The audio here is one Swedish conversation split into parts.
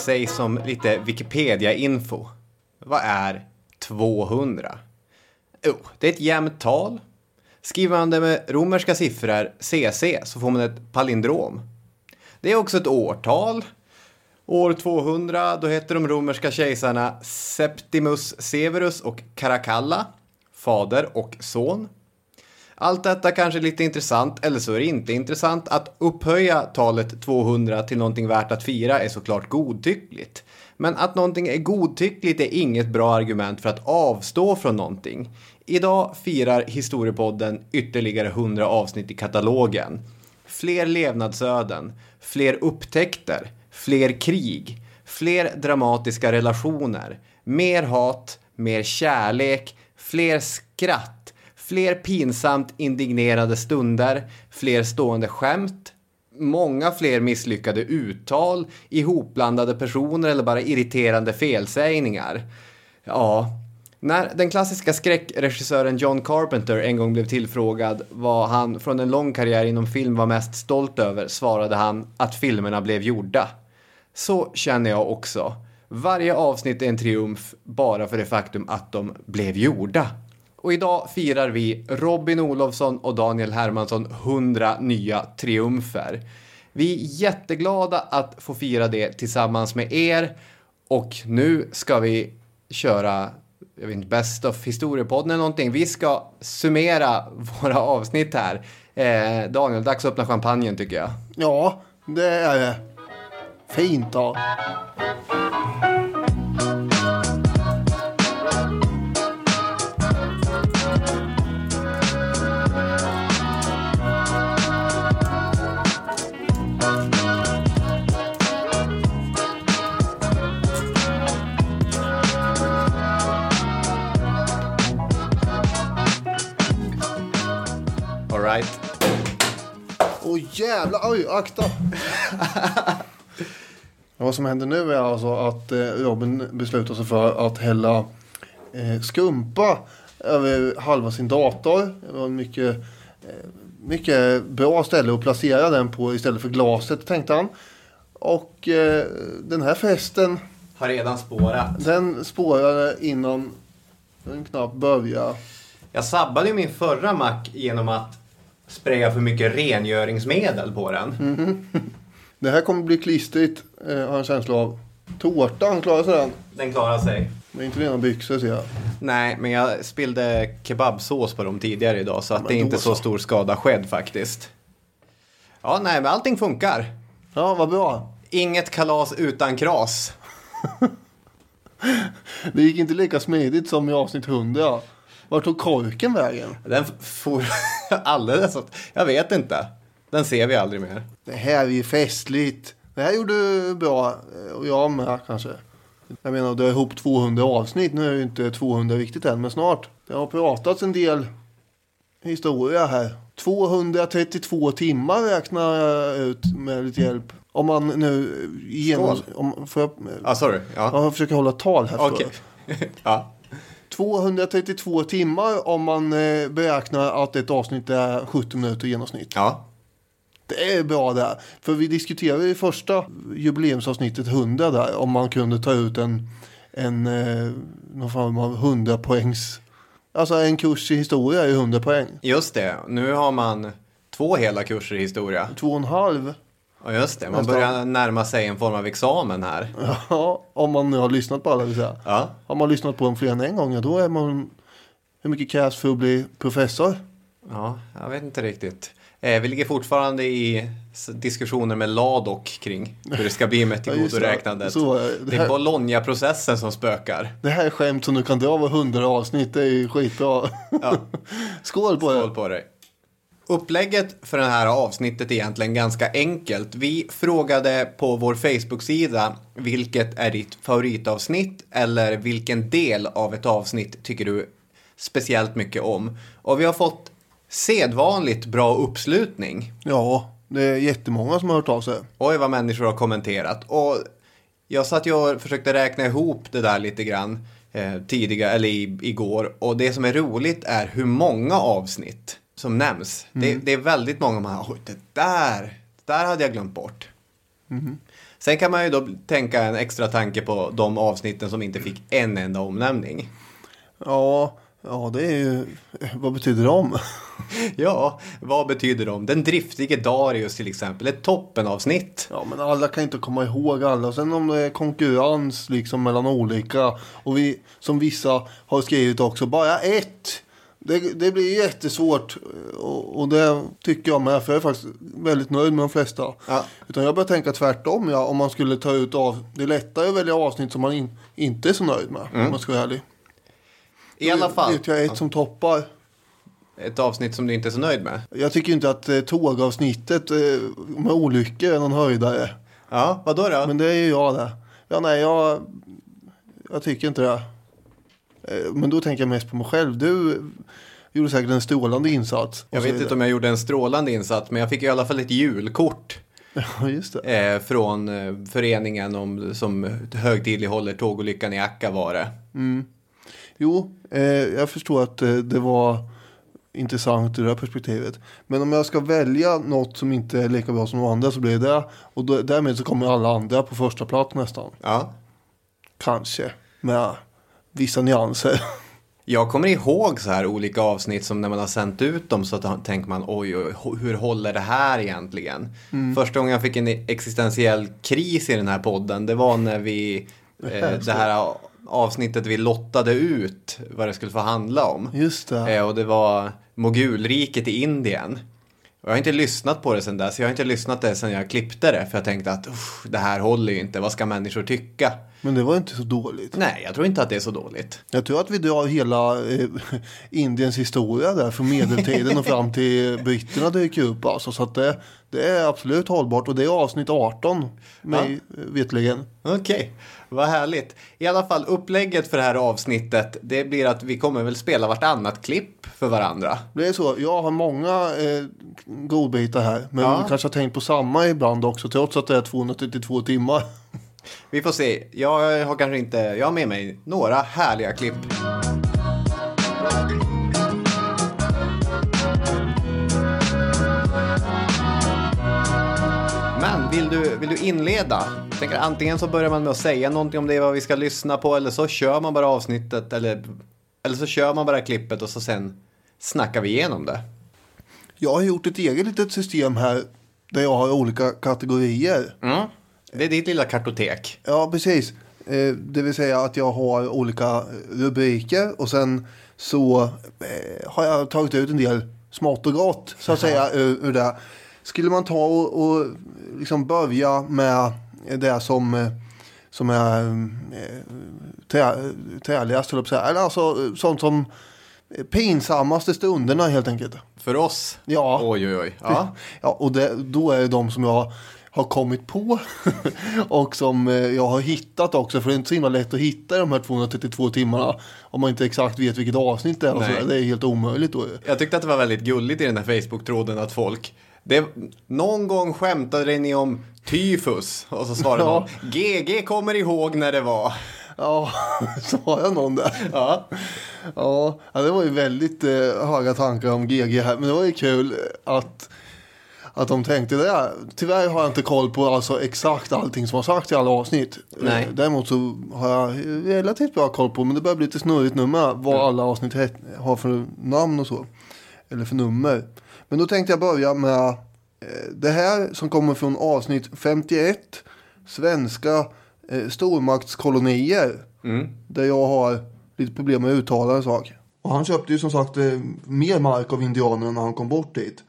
Vad sägs om lite Wikipedia-info? Vad är 200? Jo, det är ett jämnt tal. Skriver man det med romerska siffror, CC, så får man ett palindrom. Det är också ett årtal. År 200, då heter de romerska kejsarna Septimus Severus och Caracalla, fader och son. Allt detta kanske är lite intressant, eller så är det inte intressant. Att upphöja talet 200 till någonting värt att fira är såklart godtyckligt. Men att någonting är godtyckligt är inget bra argument för att avstå från någonting. Idag firar Historiepodden ytterligare 100 avsnitt i katalogen. Fler levnadsöden, fler upptäckter, fler krig, fler dramatiska relationer, mer hat, mer kärlek, fler skratt, fler pinsamt indignerade stunder, fler stående skämt, många fler misslyckade uttal, ihopblandade personer eller bara irriterande felsägningar. Ja, när den klassiska skräckregissören John Carpenter en gång blev tillfrågad vad han från en lång karriär inom film var mest stolt över svarade han att filmerna blev gjorda. Så känner jag också. Varje avsnitt är en triumf bara för det faktum att de blev gjorda. Och idag firar vi Robin Olofsson och Daniel Hermansson 100 nya triumfer. Vi är jätteglada att få fira det tillsammans med er och nu ska vi köra jag vet inte, Best of Historiepodden eller någonting. Vi ska summera våra avsnitt här. Eh, Daniel, dags att öppna champagnen tycker jag. Ja, det är det. Fint då. Åh jävlar, oj, akta. Vad som händer nu är alltså att eh, Robin beslutar sig för att hälla eh, skumpa över halva sin dator. Det var en mycket, eh, mycket bra ställe att placera den på istället för glaset tänkte han. Och den här festen, Har redan spårat. den spårade innan den knappt började. Jag sabbade ju min förra mack genom att spraya för mycket rengöringsmedel på den. Det här kommer bli klistrigt, eh, har jag en känsla av. Tårtan, klarar sig den? Den klarar sig. Men inte dina byxor ser jag. Nej, men jag spillde kebabsås på dem tidigare idag så att det är inte så så. stor skada skedd faktiskt. Ja, nej, men allting funkar. Ja, vad bra. Inget kalas utan kras. Det gick inte lika smidigt som i avsnitt 100. Vart tog korken vägen? Den for alldeles åt... Jag vet inte. Den ser vi aldrig mer. Det här är ju festligt. Det här gjorde du bra. eh, Och jag med kanske. Jag menar, du har ihop 200 avsnitt. Nu är ju inte 200 riktigt än, men snart. Det har pratats en del historia här. 232 timmar räknar jag ut med lite hjälp. Om man nu genom... Skål. Om, får jag, Ja, sorry. ja, Ja. jag försöker hålla tal här. Okej. du. ja. 232 timmar om man eh, beräknar att ett avsnitt är 70 minuter i genomsnitt. ja. Det är bra där. För vi diskuterade i första jubileumsavsnittet 100 där. Om man kunde ta ut en, en eh, någon form av 100 poängs. Alltså en kurs i historia är 100 poäng. Just det. Nu har man två hela kurser i historia. Två och en halv. Ja, just det. Man börjar närma sig en form av examen här. Ja, om man nu har lyssnat på alla vill säga. Ja. Har man lyssnat på dem fler än en gång, ja, då är man... Hur mycket krävs för att bli professor? Ja, jag vet inte riktigt. Eh, vi ligger fortfarande i diskussioner med Ladok kring hur det ska bli med Ja, tillgodoräknandet. Så, eh, det det är Bologna-processen som spökar. Det här är skämt som du kan dra över 100 avsnitt, det är ju skitbra. Ja. Skål på Skål det. på dig. Upplägget för det här avsnittet är egentligen ganska enkelt. Vi frågade på vår Facebook-sida vilket är ditt favoritavsnitt eller vilken del av ett avsnitt tycker du speciellt mycket om. Och vi har fått sedvanligt bra uppslutning. Ja, det är jättemånga som har hört av sig. Oj vad människor har kommenterat. Och jag satt ju och försökte räkna ihop det där lite grann eh, tidigare, eller i, igår. Och det som är roligt är hur många avsnitt som nämns. Det, det är väldigt många man oj det där, det där hade jag glömt bort. Sen kan man ju då tänka en extra tanke på de avsnitten som inte fick en enda omnämning. Ja, ja det är ju... Vad betyder de? Ja, vad betyder de? Den driftige Darius till exempel, ett toppenavsnitt. Ja, men alla kan inte komma ihåg alla. Sen om det är konkurrens liksom mellan olika. Och vi, som vissa har skrivit också, bara ett. Det, det blir jättesvårt. Och, och det tycker jag med. För jag är faktiskt väldigt nöjd med de flesta. Ja. Utan jag börjar tänka tvärtom. Ja, om man skulle ta ut av. Det är lättare att välja avsnitt som man in, inte är så nöjd med. Om man ska vara ärlig. I alla fall, Vet jag ett som toppar. ett avsnitt som du inte är så nöjd med. Jag tycker inte att eh, tågavsnittet eh, med olyckor är någon höjdare. Ja, vad då? då? Men det är ju jag det. Ja, nej, jag, jag tycker inte det. Eh, Men då tänker jag mest på mig själv. Du gjorde säkert en strålande insats. Jag vet inte om jag gjorde en strålande insats, men jag fick i alla fall ett julkort Ja, just det. eh, från eh, föreningen om, som högtidlighåller tågolyckan i Akka var det. Jo, eh, jag förstår att det var intressant ur det här perspektivet. Men om jag ska välja något som inte är lika bra som de andra så blir det det. Och då, därmed så kommer alla andra på första plats nästan. Ja. Kanske. Med vissa nyanser. Jag kommer ihåg så här olika avsnitt som när man har sänt ut dem så tänker man oj, oj, hur håller det här egentligen? Första gången jag fick en existentiell kris i den här podden det var när vi, eh, det här avsnittet vi lottade ut vad det skulle få handla om. Just det. Eh, och det var Mogulriket i Indien. Jag har inte lyssnat på det sen dess. Jag har inte lyssnat det sen jag klippte det. För jag tänkte att "Uff, det här håller ju inte. Vad ska människor tycka? Men det var inte så dåligt. Nej, jag tror inte att det är så dåligt. Jag tror att vi drar hela eh, Indiens historia där från medeltiden och fram till britterna dyker upp. Alltså, så att det, det är absolut hållbart och det är avsnitt 18 mig ja. vetligen. Okej, vad härligt. I alla fall upplägget för det här avsnittet. Det blir att vi kommer väl spela vartannat klipp för varandra. Det är så. Jag har många eh, godbitar här. Men Ja. kanske har tänkt på samma ibland också. Trots att det är 232 timmar. Vi får se. Jag har kanske inte, jag har med mig några härliga klipp. Vill du, vill du inleda? Jag tänker antingen så börjar man med att säga någonting om det vad vi ska lyssna på eller så kör man bara avsnittet eller, eller så kör man bara klippet och så sen snackar vi igenom det. Jag har gjort ett eget litet system här. Där jag har olika kategorier. Mm. Det är ditt lilla kartotek. Ja, precis. Eh, det vill säga att jag har olika rubriker och sen så eh, har jag tagit ut en del smått och gott så att säga ur, ur det. Skulle man ta och, och liksom börja med det som, eh, som är eh, trä, träligast, höll jag. Eller alltså sånt som pinsammaste stunderna helt enkelt. För oss? Ja. Oj, oj, oj. Ja. Ja, och det, då är det de som jag har kommit på och som eh, jag har hittat också. För det är inte så himla lätt att hitta de här 232 timmarna om man inte exakt vet vilket avsnitt det är. Och så. Det är helt omöjligt då. Jag tyckte att det var väldigt gulligt i den här Facebook-tråden att folk det, någon gång skämtade ni om tyfus och så svarade Ja. någon GG kommer ihåg när det var. Ja, har jag någon där. Ja. Ja, ja, det var ju väldigt eh, höga tankar om GG här. Men det var ju kul att, att de tänkte det. Tyvärr har jag inte koll på alltså, exakt allting som har sagt i alla avsnitt. Nej. Eh, Däremot så har jag relativt bra koll på, men det börjar bli lite snurrigt nu med vad alla avsnitt har för namn och så. Eller för nummer. Men då tänkte jag börja med eh, det här som kommer från avsnitt 51. Svenska eh, stormaktskolonier. Där jag har lite problem med att uttala en sak. Och han köpte ju som sagt eh, mer mark av indianerna när han kom bort dit.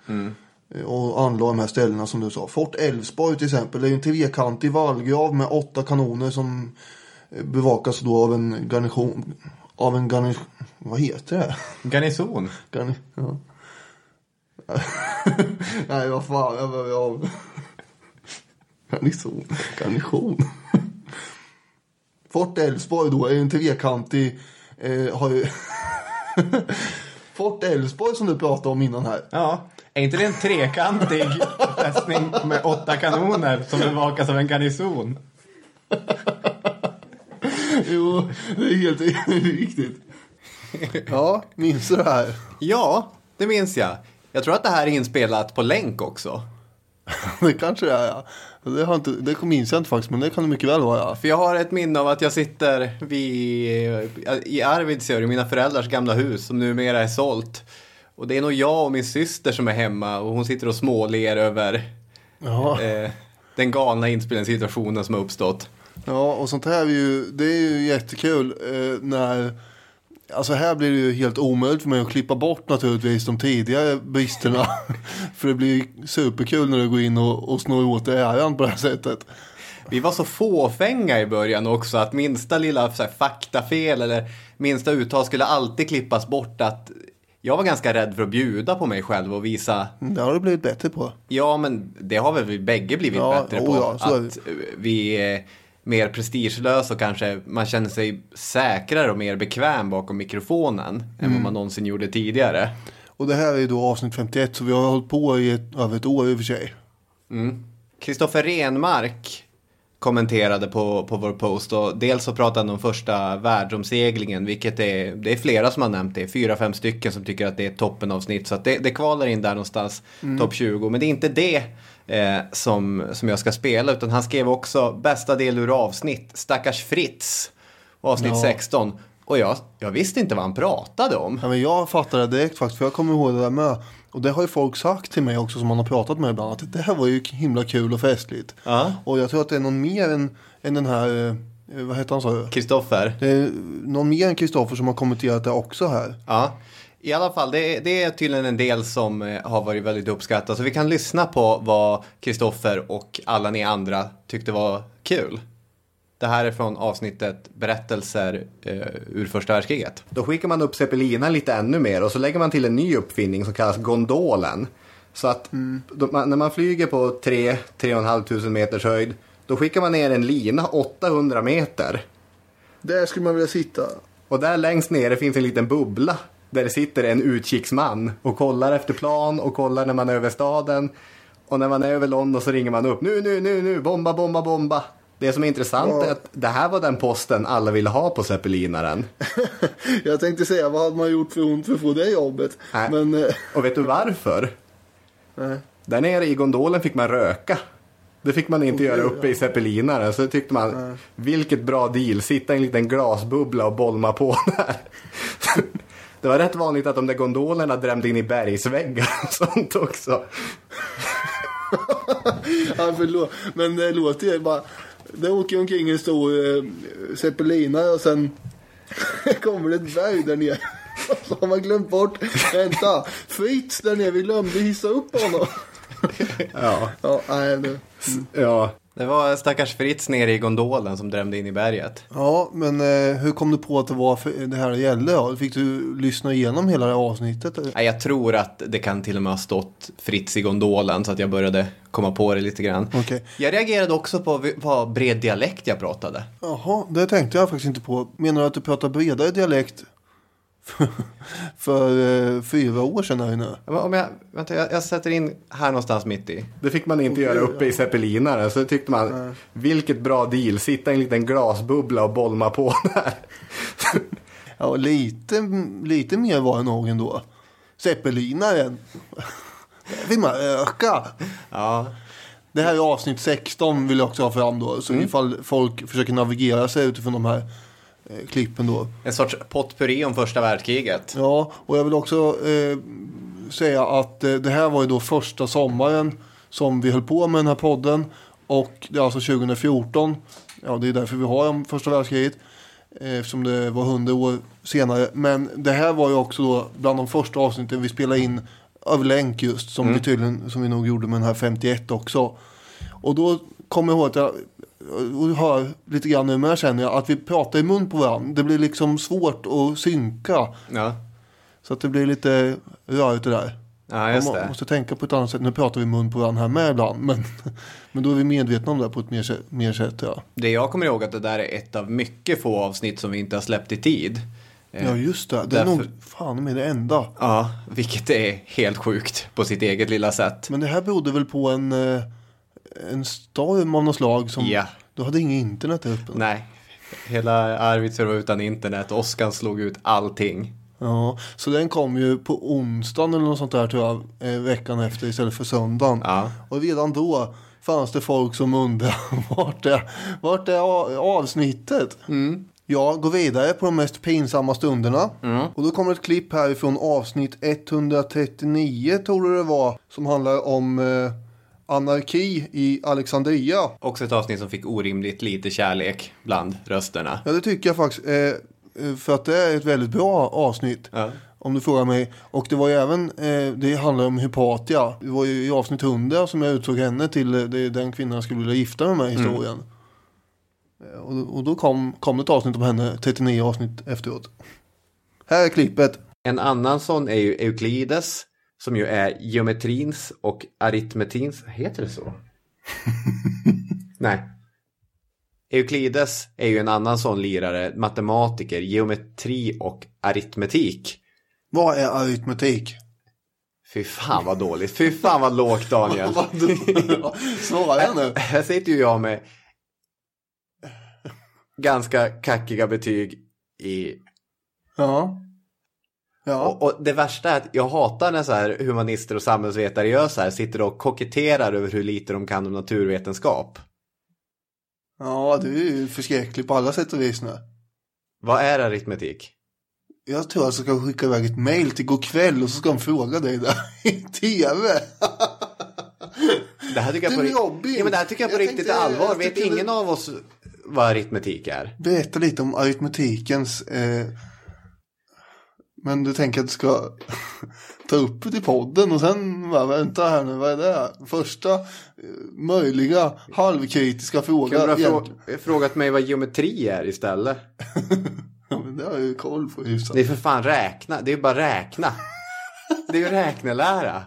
Eh, Och anlade de här ställena som du sa. Fort Älvsborg till exempel. Det är en trekantig vallgrav med åtta kanoner som bevakas då av en garnison. Av en garnison. Vad heter det? Garnison. Garni, ja. Nej, vad fan. Jag behöver av. Garnison. Garnison. Fort Älvsborg då är en trekantig. Eh, har ju... Fort Älvsborg som du pratade om innan här. Ja. Är inte det en trekantig fästning med åtta kanoner som bevakas av en garnison? Jo, det är helt riktigt. Ja, minns du det här? Ja, det minns jag. Jag tror att det här är inspelat på länk också. Det kanske det är ja. Det, har inte, det minns jag inte faktiskt, men det kan det mycket väl vara. För jag har ett minne av att jag sitter vid, i Arvidsjaur, i mina föräldrars gamla hus som numera är sålt. Och det är nog jag och min syster som är hemma och hon sitter och småler över eh, den galna inspelningssituationen som har uppstått. Ja, och sånt här är ju, det är ju jättekul eh, när, alltså här blir det ju helt omöjligt för mig att klippa bort naturligtvis de tidigare bristerna. för det blir superkul när du går in och, och snor åt dig äran på det här sättet. Vi var så fåfänga i början också att minsta lilla så här, faktafel eller minsta uttal skulle alltid klippas bort. Att jag var ganska rädd för att bjuda på mig själv och visa Det har du blivit bättre på. Ja, men det har väl vi bägge blivit Ja, bättre oh på. ja, så är att vi är mer prestigelösa och kanske man känner sig säkrare och mer bekväm bakom mikrofonen än Mm. vad man någonsin gjorde tidigare. Och det här är ju då avsnitt 51 så vi har hållit på i ett, över ett år i och för sig. Kristoffer Renmark kommenterade på, på vår post och dels så pratade han om första världsomseglingen vilket är, det är flera som har nämnt det, fyra, fem stycken som tycker att det är toppenavsnitt så att det, det kvalar in där någonstans, topp 20. Men det är inte det eh, som, som jag ska spela utan han skrev också bästa del ur avsnitt, Stackars Fritz, avsnitt Ja. 16. Och jag, jag visste inte vad han pratade om. Ja, men jag fattade det direkt faktiskt, för jag kommer ihåg det där med. Och det har ju folk sagt till mig också som man har pratat med ibland. Att det här var ju himla kul och festligt. Ja. Och jag tror att det är någon mer än, än den här, eh, vad heter han sa? Kristoffer. Det är någon mer än Kristoffer som har kommenterat det också här. Ja, i alla fall det, det är tydligen en del som eh, har varit väldigt uppskattat. Så vi kan lyssna på vad Kristoffer och alla ni andra tyckte var kul. Det här är från avsnittet Berättelser eh, ur första världskriget. Då skickar man upp Zeppelina lite ännu mer och så lägger man till en ny uppfinning som kallas gondolen. Så att då, man, när man flyger på 3-3,5 tusen meters höjd då skickar man ner en lina 800 meter. Där skulle man vilja sitta. Och där längst nere finns en liten bubbla. Där det sitter en utkiksman och kollar efter plan och kollar när man är över staden. Och när man är över London så ringer man upp. Nu, nu, nu, nu, bomba, bomba, bomba. Det som är intressant Ja. är att det här var den posten alla ville ha på zeppelinaren. jag tänkte säga, vad hade man gjort för ont för att få det jobbet? Nej. Men, eh, Och vet du varför? nej. Där nere i gondolen fick man röka. Det fick man inte Okej, göra uppe i zeppelinaren. Så tyckte man, vilket bra deal. Sitta i en liten glasbubbla och bolma på där. Det var rätt vanligt att de där gondolerna drämde in i bergsväggar och sånt också. ja, förlåt. Men det låter ju bara, det åker omkring en stor eh, och sen kommer det ett berg där nere. Och så har man glömt bort, vänta, Fritz där nere, vi glömde hissa upp honom. Ja, Ja, nej, det, ja. Det var stackars Fritz nere i gondolen som drämde in i berget. Ja, men eh, hur kom du på att det var för, det här gällde? Fick du lyssna igenom hela det här avsnittet? eller? Jag tror att det kan till och med ha stått Fritz i gondolen så att jag började komma på det lite grann. Okej. Jag reagerade också på vad bred dialekt jag pratade. Jaha, det tänkte jag faktiskt inte på. Menar du att du pratar bredare dialekt för eh, fyra år sedan här inne? Men Om jag, vänta, jag, jag sätter in här någonstans mitt i. Det fick man inte göra uppe i zeppelinare. Så tyckte man, vilket bra deal. Sitta i en liten glasbubbla och bolma på där. Ja, lite, lite mer var det nog ändå. Zeppelinaren. Det vill man öka. Ja, Det här är avsnitt 16 vill jag också ha fram då. Så ifall folk försöker navigera sig utifrån de här klippen då. en sorts potpurri om första världskriget. Ja, och jag vill också eh, säga att eh, det här var ju då första sommaren som vi höll på med den här podden. Och det är alltså 2014. Ja, det är därför vi har om första världskriget. Eh, eftersom det var 100 år senare. Men det här var ju också då bland de första avsnitten vi spelade in över länk just. Som vi tydligen, som vi nog gjorde med den här 51 också. Och då kommer jag ihåg att jag och hör lite grann nu med känner jag att vi pratar i mun på varandra. Det blir liksom svårt att synka. Ja, Så att det blir lite rörigt det där. ja just Man det. måste tänka på ett annat sätt. Nu pratar vi mun på varandra här med ibland. Men, men då är vi medvetna om det på ett mer, mer sätt. Ja. Det jag kommer ihåg att det där är ett av mycket få avsnitt som vi inte har släppt i tid. Eh, ja just det. Det är Därför- nog fan med det enda. Ja, vilket är helt sjukt på sitt eget lilla sätt. Men det här berodde väl på en, eh, en storm av något slag. Som, Ja. Du hade inget internet uppe. Nej, hela Arvidsjaur var utan internet. Oskar slog ut allting. Ja, så den kom ju på onsdagen eller något sånt där tror jag. Eh, veckan efter istället för söndagen. Ja. Och redan då fanns det folk som undrade vart är, vart är avsnittet? Jag går vidare på de mest pinsamma stunderna. Och då kommer ett klipp härifrån avsnitt 139 tror du det var. Som handlar om eh, anarki i Alexandria. Också ett avsnitt som fick orimligt lite kärlek bland rösterna. Ja det tycker jag faktiskt. Eh, eh, för att det är ett väldigt bra avsnitt. Ja. Om du frågar mig. Och det var ju även, eh, det handlar om Hypatia. Det var ju i avsnitt 100 som jag utsåg henne till eh, det, den kvinnan jag skulle vilja gifta mig med i historien. Eh, Och, och då kom, kom det ett avsnitt om henne, 39 avsnitt efteråt. Här är klippet. En annan sån är ju Euklides, som ju är geometrins och aritmetins, heter det så? Nej. Euklides är ju en annan sån lirare, matematiker, geometri och aritmetik. Vad är aritmetik? Fy fan vad dåligt, fy fan vad lågt Daniel. Svara jag nu. Här sitter ju jag med ganska kackiga betyg i... Ja. Ja. Och, och det värsta är att jag hatar när så här humanister och samhällsvetare gör så här, sitter och koketterar över hur lite de kan om naturvetenskap. ja, du är ju förskräcklig på alla sätt och vis nu. Vad är aritmetik? Jag tror jag ska skicka iväg ett mail till kväll och så ska de fråga dig där i tv. Det här tycker jag på, ja, men det här tycker jag på jag riktigt tänkte- allvar. Vet ingen du- av oss vad aritmetik är? Berätta lite om aritmetikens... Eh... Men du tänker att du ska ta upp det i podden och sen bara, vänta här nu, vad är det? Första eh, möjliga halvkritiska fråga. Kunde du ha frå- frågat mig vad geometri är istället? Ja, men det har jag ju koll på hyfsat. Det är för fan räkna, det är ju bara räkna. Det är ju räknelära.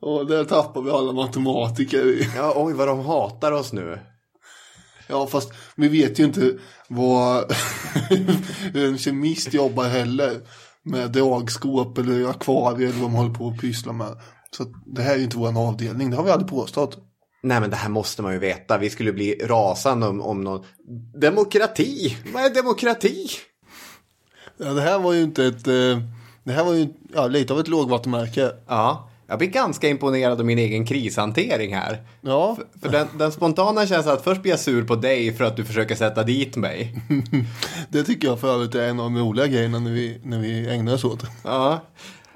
Och där tappar vi alla matematiker. Ja, oj vad de hatar oss nu. Ja, fast vi vet ju inte vad hur en kemist jobbar heller. Med dragskåp eller akvarier eller vad de håller på att pyssla med. Så det här är ju inte vår avdelning, det har vi aldrig påstått. Nej men det här måste man ju veta. Vi skulle bli rasande om, om någon... Demokrati! Vad är demokrati? Ja, det här var ju inte ett... Eh, det här var ju ja, lite av ett lågvattenmärke. Ja, jag blir ganska imponerad av min egen krishantering här. Ja, För den, den spontana känslan att först blir jag sur på dig för att du försöker sätta dit mig. det tycker jag för övrigt är en av de roliga grejerna när vi, när vi ägnar oss åt. Ja.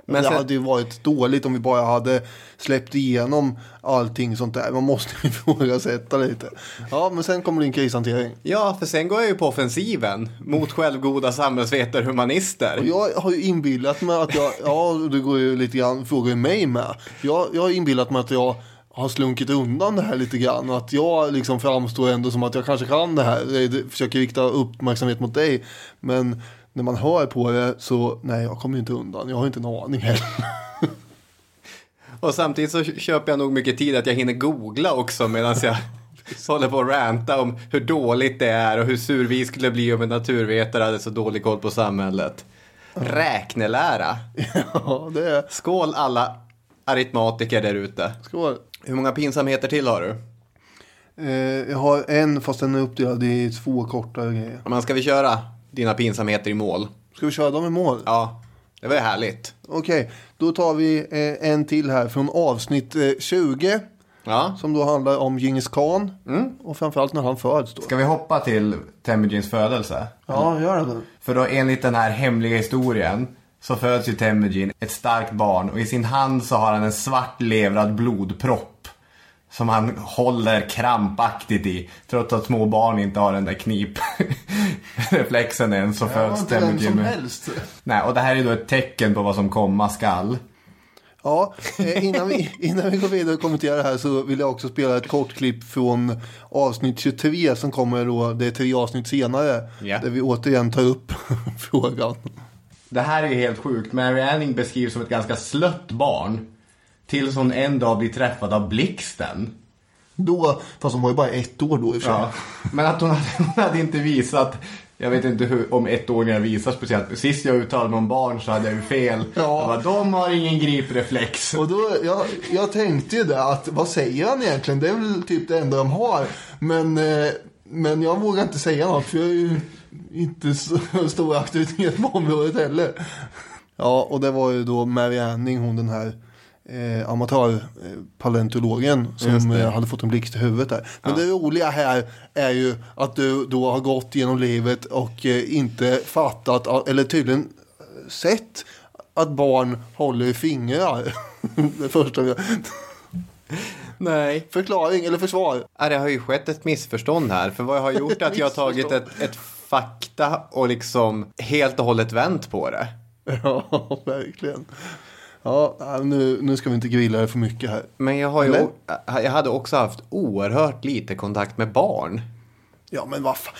Men det sen- hade ju varit dåligt om vi bara hade släppt igenom allting sånt där. Man måste ju ifrågasätta lite. Ja, men sen kommer din krishantering. Ja, för sen går jag ju på offensiven mot självgoda samhällsvetare humanister. Och jag har ju inbillat mig att jag, ja det går ju lite grann, frågar ju mig med. Jag, jag har inbillat mig att jag har slunkit undan det här lite grann och att jag liksom framstår ändå som att jag kanske kan det här. Jag försöker rikta uppmärksamhet mot dig. Men när man hör på det så, nej jag kommer ju inte undan. Jag har inte en aning heller. Och samtidigt så köper jag nog mycket tid att jag hinner googla också medan jag håller på att ranta om hur dåligt det är och hur sur vi skulle bli om en naturvetare hade så dålig koll på samhället. Räknelära. ja, det är, Skål alla aritmatiker där ute. skål. Hur många pinsamheter till har du? Eh, jag har en fast den är uppdelad i två kortare grejer. Men ska vi köra dina pinsamheter i mål? Ska vi köra dem i mål? Ja, det var ju härligt. Okej, då tar vi eh, en till här från avsnitt eh, 20. Ja. Som då handlar om Djingis khan. Och framförallt när han föds då. Ska vi hoppa till Temujins födelse? Ja, gör det. För då enligt den här hemliga historien så föds ju Temujin ett starkt barn och i sin hand så har han en svart levrad blodpropp. Som han håller krampaktigt i. Trots att små barn inte har den där knipreflexen än så föds inte vem Temujin som med. helst. Nej, och det här är då ett tecken på vad som komma skall. Ja, eh, innan, vi, innan vi går vidare och kommenterar det här så vill jag också spela ett kort klipp från avsnitt 23 som kommer då, det är tre avsnitt senare. Ja. Där vi återigen tar upp frågan. Det här är helt sjukt. Mary Anning beskrivs som ett ganska slött barn. Tills hon en dag blir träffad av blixten. Då, fast hon var ju bara ett år då i och för sig. Ja. Men att hon hade, hon hade inte visat, jag vet inte hur, om ettåringar visar speciellt. Sist jag uttalade mig om barn så hade jag ju fel. Ja. Jag bara, de har ingen gripreflex. Och då, jag, jag tänkte ju det att vad säger han egentligen? Det är väl typ det enda de har. Men, eh, men jag vågar inte säga något för jag är ju inte så stor auktoritet på området heller. Ja, och det var ju då Mary Anning, hon den här eh, amatörpaleontologen som eh, hade fått en blixt i huvudet där. Men det roliga här är ju att du då har gått genom livet och eh, inte fattat, att- eller tydligen sett att barn håller i fingrar. det första vi Nej. Förklaring eller försvar? Ja, det har ju skett ett missförstånd här. För vad jag har gjort är att jag har tagit ett, ett fakta och liksom helt och hållet vänt på det. Ja, verkligen. Ja, nu, nu ska vi inte grilla det för mycket här. Men jag har ju, Eller? o- jag hade också haft oerhört lite kontakt med barn. Ja, men vad fan.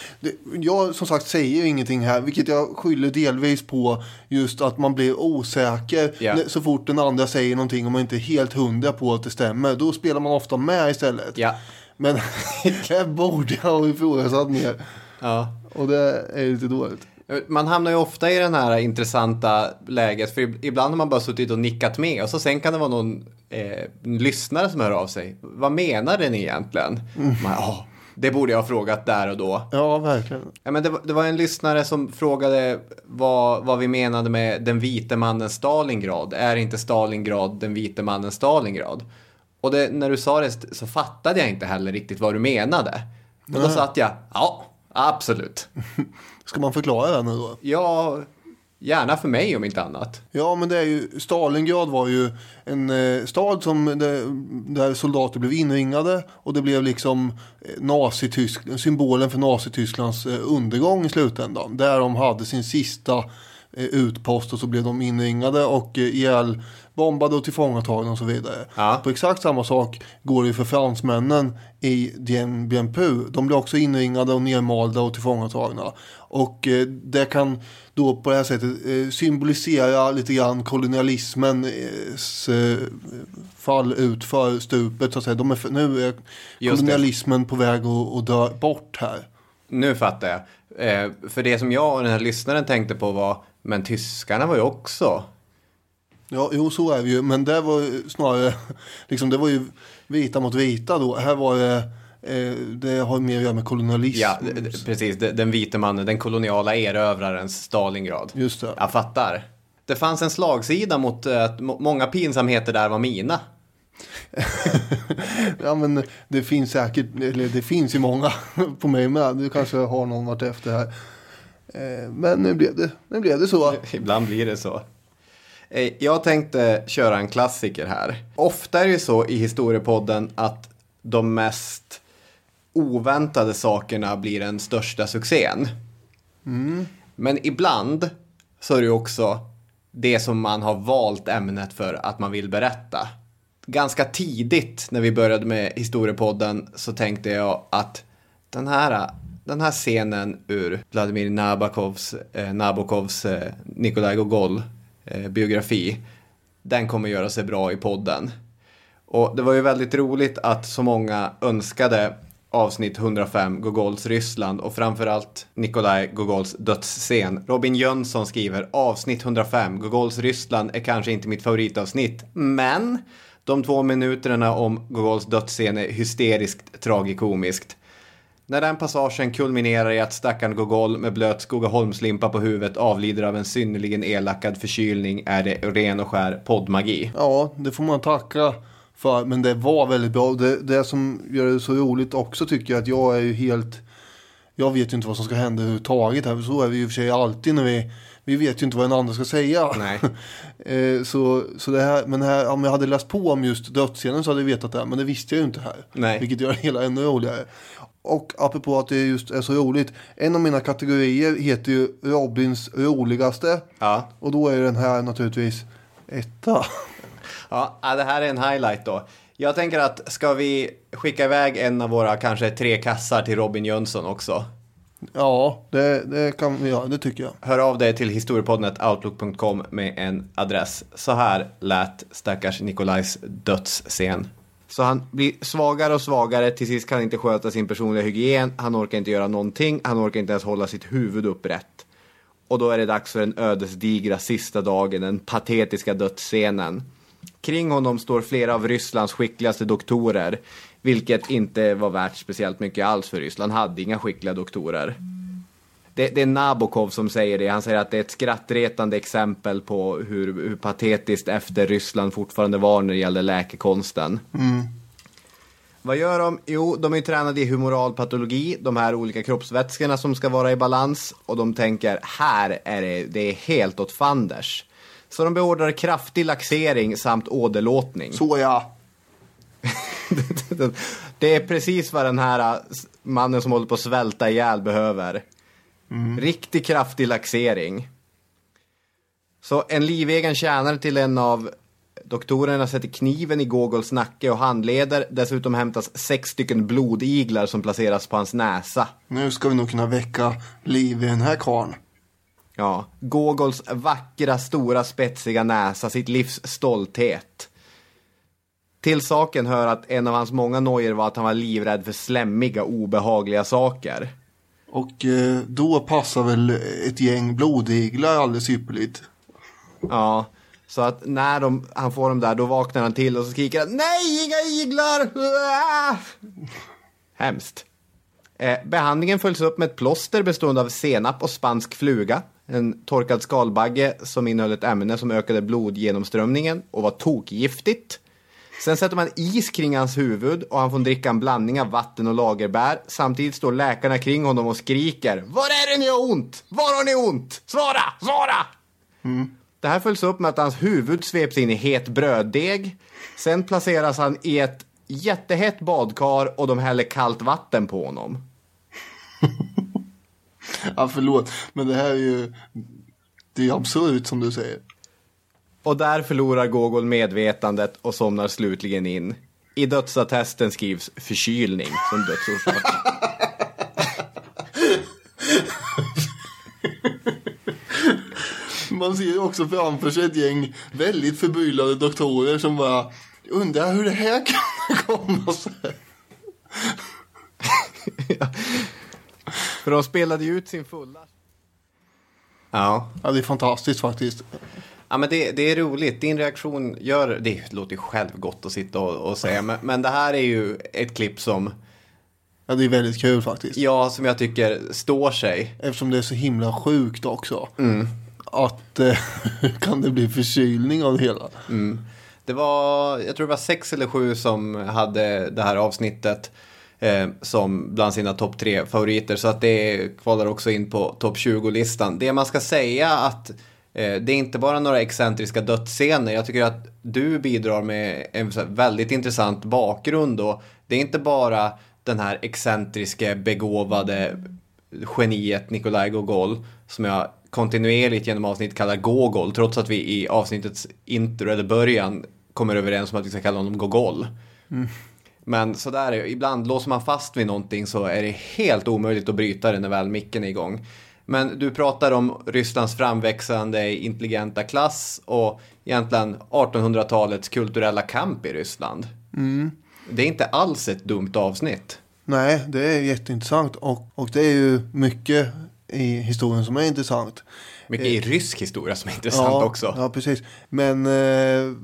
Jag som sagt säger ingenting här, vilket jag skyller delvis på just att man blir osäker när- så fort den andra säger någonting och man inte är helt hundra på att det stämmer. Då spelar man ofta med istället. Ja. Men det borde jag ha ifrågasatt mer. Ja. Och det är lite dåligt. Man hamnar ju ofta i den här intressanta läget. För ib- ibland har man bara suttit och nickat med. Och så sen kan det vara någon eh, lyssnare som hör av sig. Vad menade ni egentligen? Man, "Ja, det borde jag ha frågat där och då. Ja, verkligen. Ja, men det, var, det var en lyssnare som frågade vad, vad vi menade med den vite mannens Stalingrad. Är inte Stalingrad den vite mannens Stalingrad? Och det, när du sa det så fattade jag inte heller riktigt vad du menade. Och då satt jag, ja, absolut. Ska man förklara det nu då? Ja, gärna för mig om inte annat. Ja, men det är ju, Stalingrad var ju en eh, stad som, det, där soldater blev inringade och det blev liksom eh, symbolen för Nazitysklands eh, undergång i slutändan. Där de hade sin sista eh, utpost och så blev de inringade och eh, ihjäl bombade och tillfångatagna och så vidare. Ja. På exakt samma sak går det för fransmännen i Dien Bien Phu. De blir också inringade och nermalda och tillfångatagna. Och eh, det kan då på det här sättet eh, symbolisera lite grann kolonialismens eh, fall ut för stupet. Så att säga. De är nu är Just det. kolonialismen på väg att, att dö bort här. Nu fattar jag. Eh, för det som jag och den här lyssnaren tänkte på var, men tyskarna var ju också Ja, jo så är det ju. Men det var snarare, liksom det var ju vita mot vita då. Här var det, eh, det har mer att göra med kolonialism. Ja, precis. Den vite mannen, den koloniala erövrarens Stalingrad. Just det. Jag fattar. Det fanns en slagsida mot eh, att må- många pinsamheter där var mina. Ja men det finns säkert, eller det finns ju många på mig med. Du kanske har någon vart efter här. Eh, Men nu blev det, nu blev det så. Ibland blir det så. Eh, Jag tänkte köra en klassiker här. Ofta är det ju så i historiepodden att de mest oväntade sakerna blir den största succén. Men ibland så är det ju också det som man har valt ämnet för att man vill berätta. Ganska tidigt när vi började med historiepodden så tänkte jag att den här, den här scenen ur Vladimir Nabokovs, eh, Nabokovs eh, Nikolaj Gogol eh, biografi, den kommer göra sig bra i podden. Och det var ju väldigt roligt att så många önskade avsnitt 105 Gogols Ryssland och framförallt Nikolaj Gogols dödsscen. Robin Jönsson skriver avsnitt 105 Gogols Ryssland är kanske inte mitt favoritavsnitt, men de två minuterna om Gogols dödsscen är hysteriskt tragikomiskt. När den passagen kulminerar i att stackaren Gogol med blöt Skogaholmslimpa på huvudet avlider av en synnerligen elakad förkylning är det ren och skär poddmagi. Ja, det får man tacka för. Men det var väldigt bra. Det, det som gör det så roligt också tycker jag att jag är ju helt... Jag vet ju inte vad som ska hända överhuvudtaget här. Så är vi ju för sig alltid när vi... Vi vet ju inte vad den andra ska säga. Nej. Eh, så, så det här, men här, om jag hade läst på om just dödsscenen så hade jag vetat det. Men det visste jag ju inte här. Nej. Vilket gör det hela ännu roligare. Och apropå att det just är så roligt. En av mina kategorier heter ju Robins roligaste. Ja. Och då är den här naturligtvis etta. Ja, det här är en highlight då. Jag tänker att ska vi skicka iväg en av våra kanske tre kassar till Robin Jönsson också? Ja, det, det kan vi göra. Det tycker jag. Hör av dig till historiepodden.outlook.com med en adress. Så här lät stackars Nikolajs dödsscen. Så han blir svagare och svagare, till sist kan han inte sköta sin personliga hygien, han orkar inte göra någonting, han orkar inte ens hålla sitt huvud upprätt. Och då är det dags för den ödesdigra sista dagen, den patetiska dödsscenen. Kring honom står flera av Rysslands skickligaste doktorer, vilket inte var värt speciellt mycket alls för Ryssland, hade inga skickliga doktorer. Det, det är Nabokov som säger det. Han säger att det är ett skrattretande exempel på hur, hur patetiskt efter Ryssland fortfarande var när det gällde läkekonsten. Vad gör de? Jo, de är tränade i humoral patologi, de här olika kroppsvätskorna som ska vara i balans. Och de tänker, här är det, det är helt åt fanders. Så de beordrar kraftig laxering samt åderlåtning. Så ja. Det är precis vad den här mannen som håller på att svälta ihjäl behöver. Riktig kraftig laxering. Så en livegen tjänare till en av doktorerna sätter kniven i Gogols nacke och handleder. Dessutom hämtas sex stycken blodiglar som placeras på hans näsa. Nu ska vi nog kunna väcka liv i den här karln. Ja, Gogols vackra, stora, spetsiga näsa, sitt livs stolthet. Till saken hör att en av hans många nojor var att han var livrädd för slämmiga, obehagliga saker. Och eh, då passar väl ett gäng blodiglar alldeles ypperligt. Ja, så att när de, han får dem där, då vaknar han till och så skriker han Nej, inga iglar! Hemskt. Eh, behandlingen följs upp med ett plåster bestående av senap och spansk fluga. En torkad skalbagge som innehöll ett ämne som ökade blodgenomströmningen och var tokgiftigt. Sen sätter man is kring hans huvud och han får dricka en blandning av vatten och lagerbär. Samtidigt står läkarna kring honom och skriker Var är det ni har ont? Var har ni ont? Svara! Svara! Det här följs upp med att hans huvud sveps in i het bröddeg. Sen placeras han i ett jättehett badkar och de häller kallt vatten på honom. Ja, förlåt. Men det här är ju... Det är absurt som du säger. Och där förlorar Gogol medvetandet och somnar slutligen in. I dödsattesten skrivs förkylning som dödsorsak. Man ser ju också framför sig ett gäng väldigt förbryllade doktorer som bara undrar hur det här kan komma sig. För de spelade ju ut sin fulla... Ja. Ja, det är fantastiskt faktiskt. Ja men det, det är roligt, din reaktion gör, det låter ju självgott att sitta och, och säga, men, men det här är ju ett klipp som, Ja, det är väldigt kul faktiskt. ja som jag tycker står sig. Eftersom det är så himla sjukt också. Att eh, kan det bli förkylning av det hela. Det var, jag tror det var sex eller sju som hade det här avsnittet eh, som bland sina topp tre favoriter. Så att det kvalar också in på topp 20-listan. Det man ska säga att det är inte bara några excentriska dödsscener. Jag tycker att du bidrar med en väldigt intressant bakgrund. Och det är inte bara den här excentriske, begåvade geniet Nikolaj Gogol som jag kontinuerligt genom avsnitt kallar Gogol trots att vi i avsnittets intro eller början kommer överens om att vi ska kalla honom Gogol. Men sådär, ibland låser man fast vid någonting så är det helt omöjligt att bryta det när väl micken är igång. Men du pratar om Rysslands framväxande intelligenta klass och egentligen 1800-talets kulturella kamp i Ryssland. Det är inte alls ett dumt avsnitt. Nej, det är jätteintressant och, och det är ju mycket i historien som är intressant. Mycket i rysk historia som är intressant ja, också. Ja, precis. Men eh,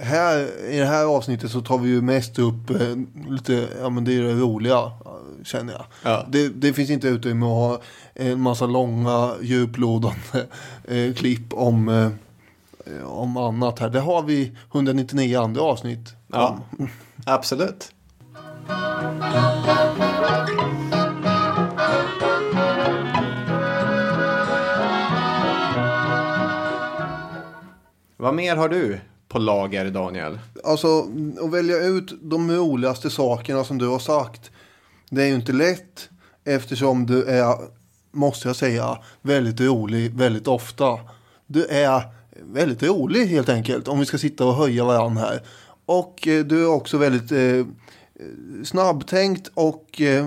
här, i det här avsnittet så tar vi ju mest upp eh, lite, ja men det är det roliga eh, känner jag. Ja. Det, det finns inte utrymme att ha en massa långa djuplodande eh, klipp om, eh, om annat här. Det har vi 199 andra avsnitt. Ja, absolut. Vad mer har du på lager, Daniel? Alltså att välja ut de roligaste sakerna som du har sagt. Det är ju inte lätt eftersom du är, måste jag säga, väldigt rolig väldigt ofta. Du är väldigt rolig helt enkelt om vi ska sitta och höja varandra här. Och eh, du är också väldigt eh, eh, snabbtänkt och eh,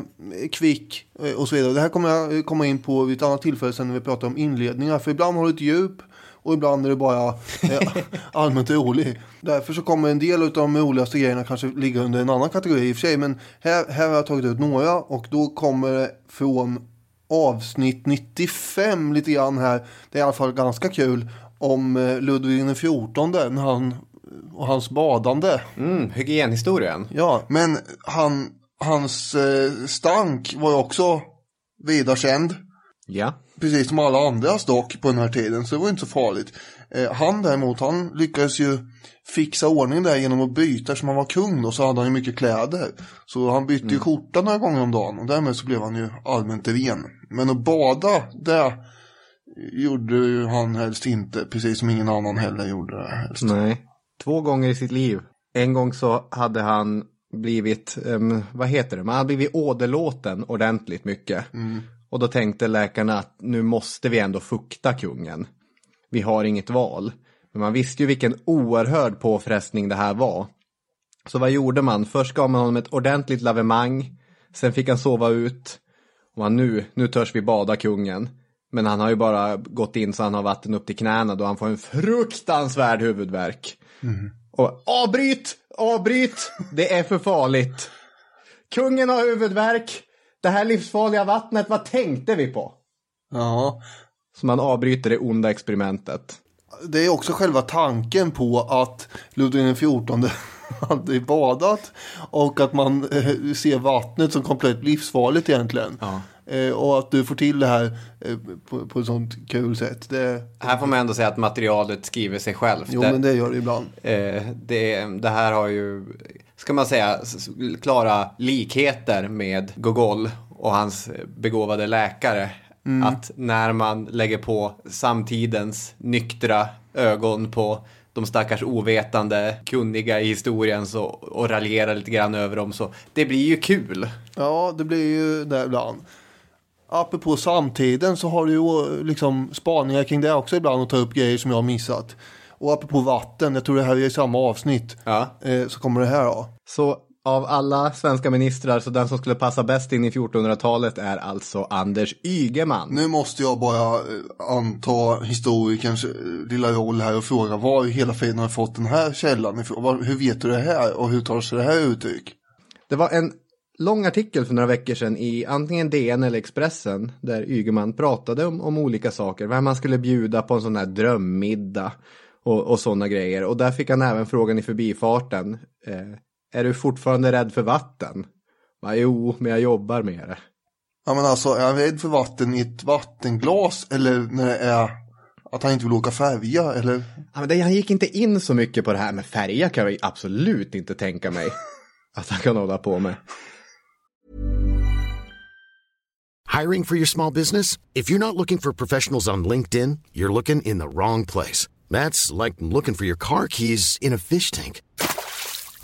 kvick eh, och så vidare. Det här kommer jag eh, komma in på vid ett annat tillfälle sen när vi pratar om inledningar. För ibland har du ett djup och ibland är du bara eh, allmänt rolig. Därför så kommer en del av de roligaste grejerna kanske ligga under en annan kategori i och för sig. Men här, här har jag tagit ut några och då kommer det från avsnitt 95 lite grann här. Det är i alla fall ganska kul om eh, Ludvig den XIV när han, och hans badande. Mm, hygienhistorien. Ja, men han, hans eh, stank var ju också vida känd. Ja. Precis som alla andras dock på den här tiden, så det var inte så farligt. Eh, han däremot, han lyckades ju fixa ordning där genom att byta, eftersom han var kung då så hade han ju mycket kläder. Så han bytte ju skjorta några gånger om dagen och därmed så blev han ju allmänt ren. Men att bada, det gjorde ju han helst inte, precis som ingen annan heller gjorde det helst. Nej. Två gånger i sitt liv. En gång så hade han blivit, um, vad heter det, man hade blivit åderlåten ordentligt mycket. Och då tänkte läkarna att nu måste vi ändå fukta kungen. Vi har inget val. Men man visste ju vilken oerhörd påfrestning det här var. Så vad gjorde man? Först gav man honom ett ordentligt lavemang. Sen fick han sova ut. Och man, nu, nu törs vi bada kungen. Men han har ju bara gått in så han har vatten upp till knäna då han får en fruktansvärd huvudvärk. Och avbryt! Avbryt! Det är för farligt. Kungen har huvudvärk. Det här livsfarliga vattnet, vad tänkte vi på? Ja, Så man avbryter det onda experimentet. det är också själva tanken på att Ludvig XIV hade badat och att man eh, ser vattnet som komplett livsfarligt egentligen. Ja. Eh, och att du får till det här eh, på, på ett sånt kul sätt. Det, Här får man ändå säga att materialet skriver sig självt. jo, det, men det gör det ibland. det, det här har ju, ska man säga, klara likheter med Gogol och hans begåvade läkare. Att när man lägger på samtidens nyktra ögon på de stackars ovetande, kunniga i historien så, och raljerar lite grann över dem så det blir ju kul. Ja, det blir ju det ibland. Apropå samtiden så har du ju liksom spaningar kring det också ibland och ta upp grejer som jag har missat. Och apropå vatten, jag tror det här är i samma avsnitt. Ja. Eh, så kommer det här då. Så av alla svenska ministrar så den som skulle passa bäst in i 1400-talet är alltså Anders Ygeman. Nu måste jag bara eh, anta historikerns eh, lilla roll här och fråga var hela friden har fått den här källan ifrån? Hur vet du det här och hur tar sig det här uttryck? Det var en lång artikel för några veckor sedan i antingen DN eller Expressen där Ygeman pratade om, om olika saker. Vem man skulle bjuda på en sån här drömmiddag och, och sådana grejer. Och där fick han även frågan i förbifarten. Eh, är du fortfarande rädd för vatten? Va, jo, men jag jobbar med det. Ja men alltså, är han rädd för vatten i ett vattenglas eller när det är att han inte vill åka färja eller? Ja, men det, han gick inte in så mycket på det här med färja kan jag absolut inte tänka mig att han kan hålla på med. Hiring for your small business? If you're not looking for professionals on LinkedIn, you're looking in the wrong place. That's like looking for your car keys in a fish tank.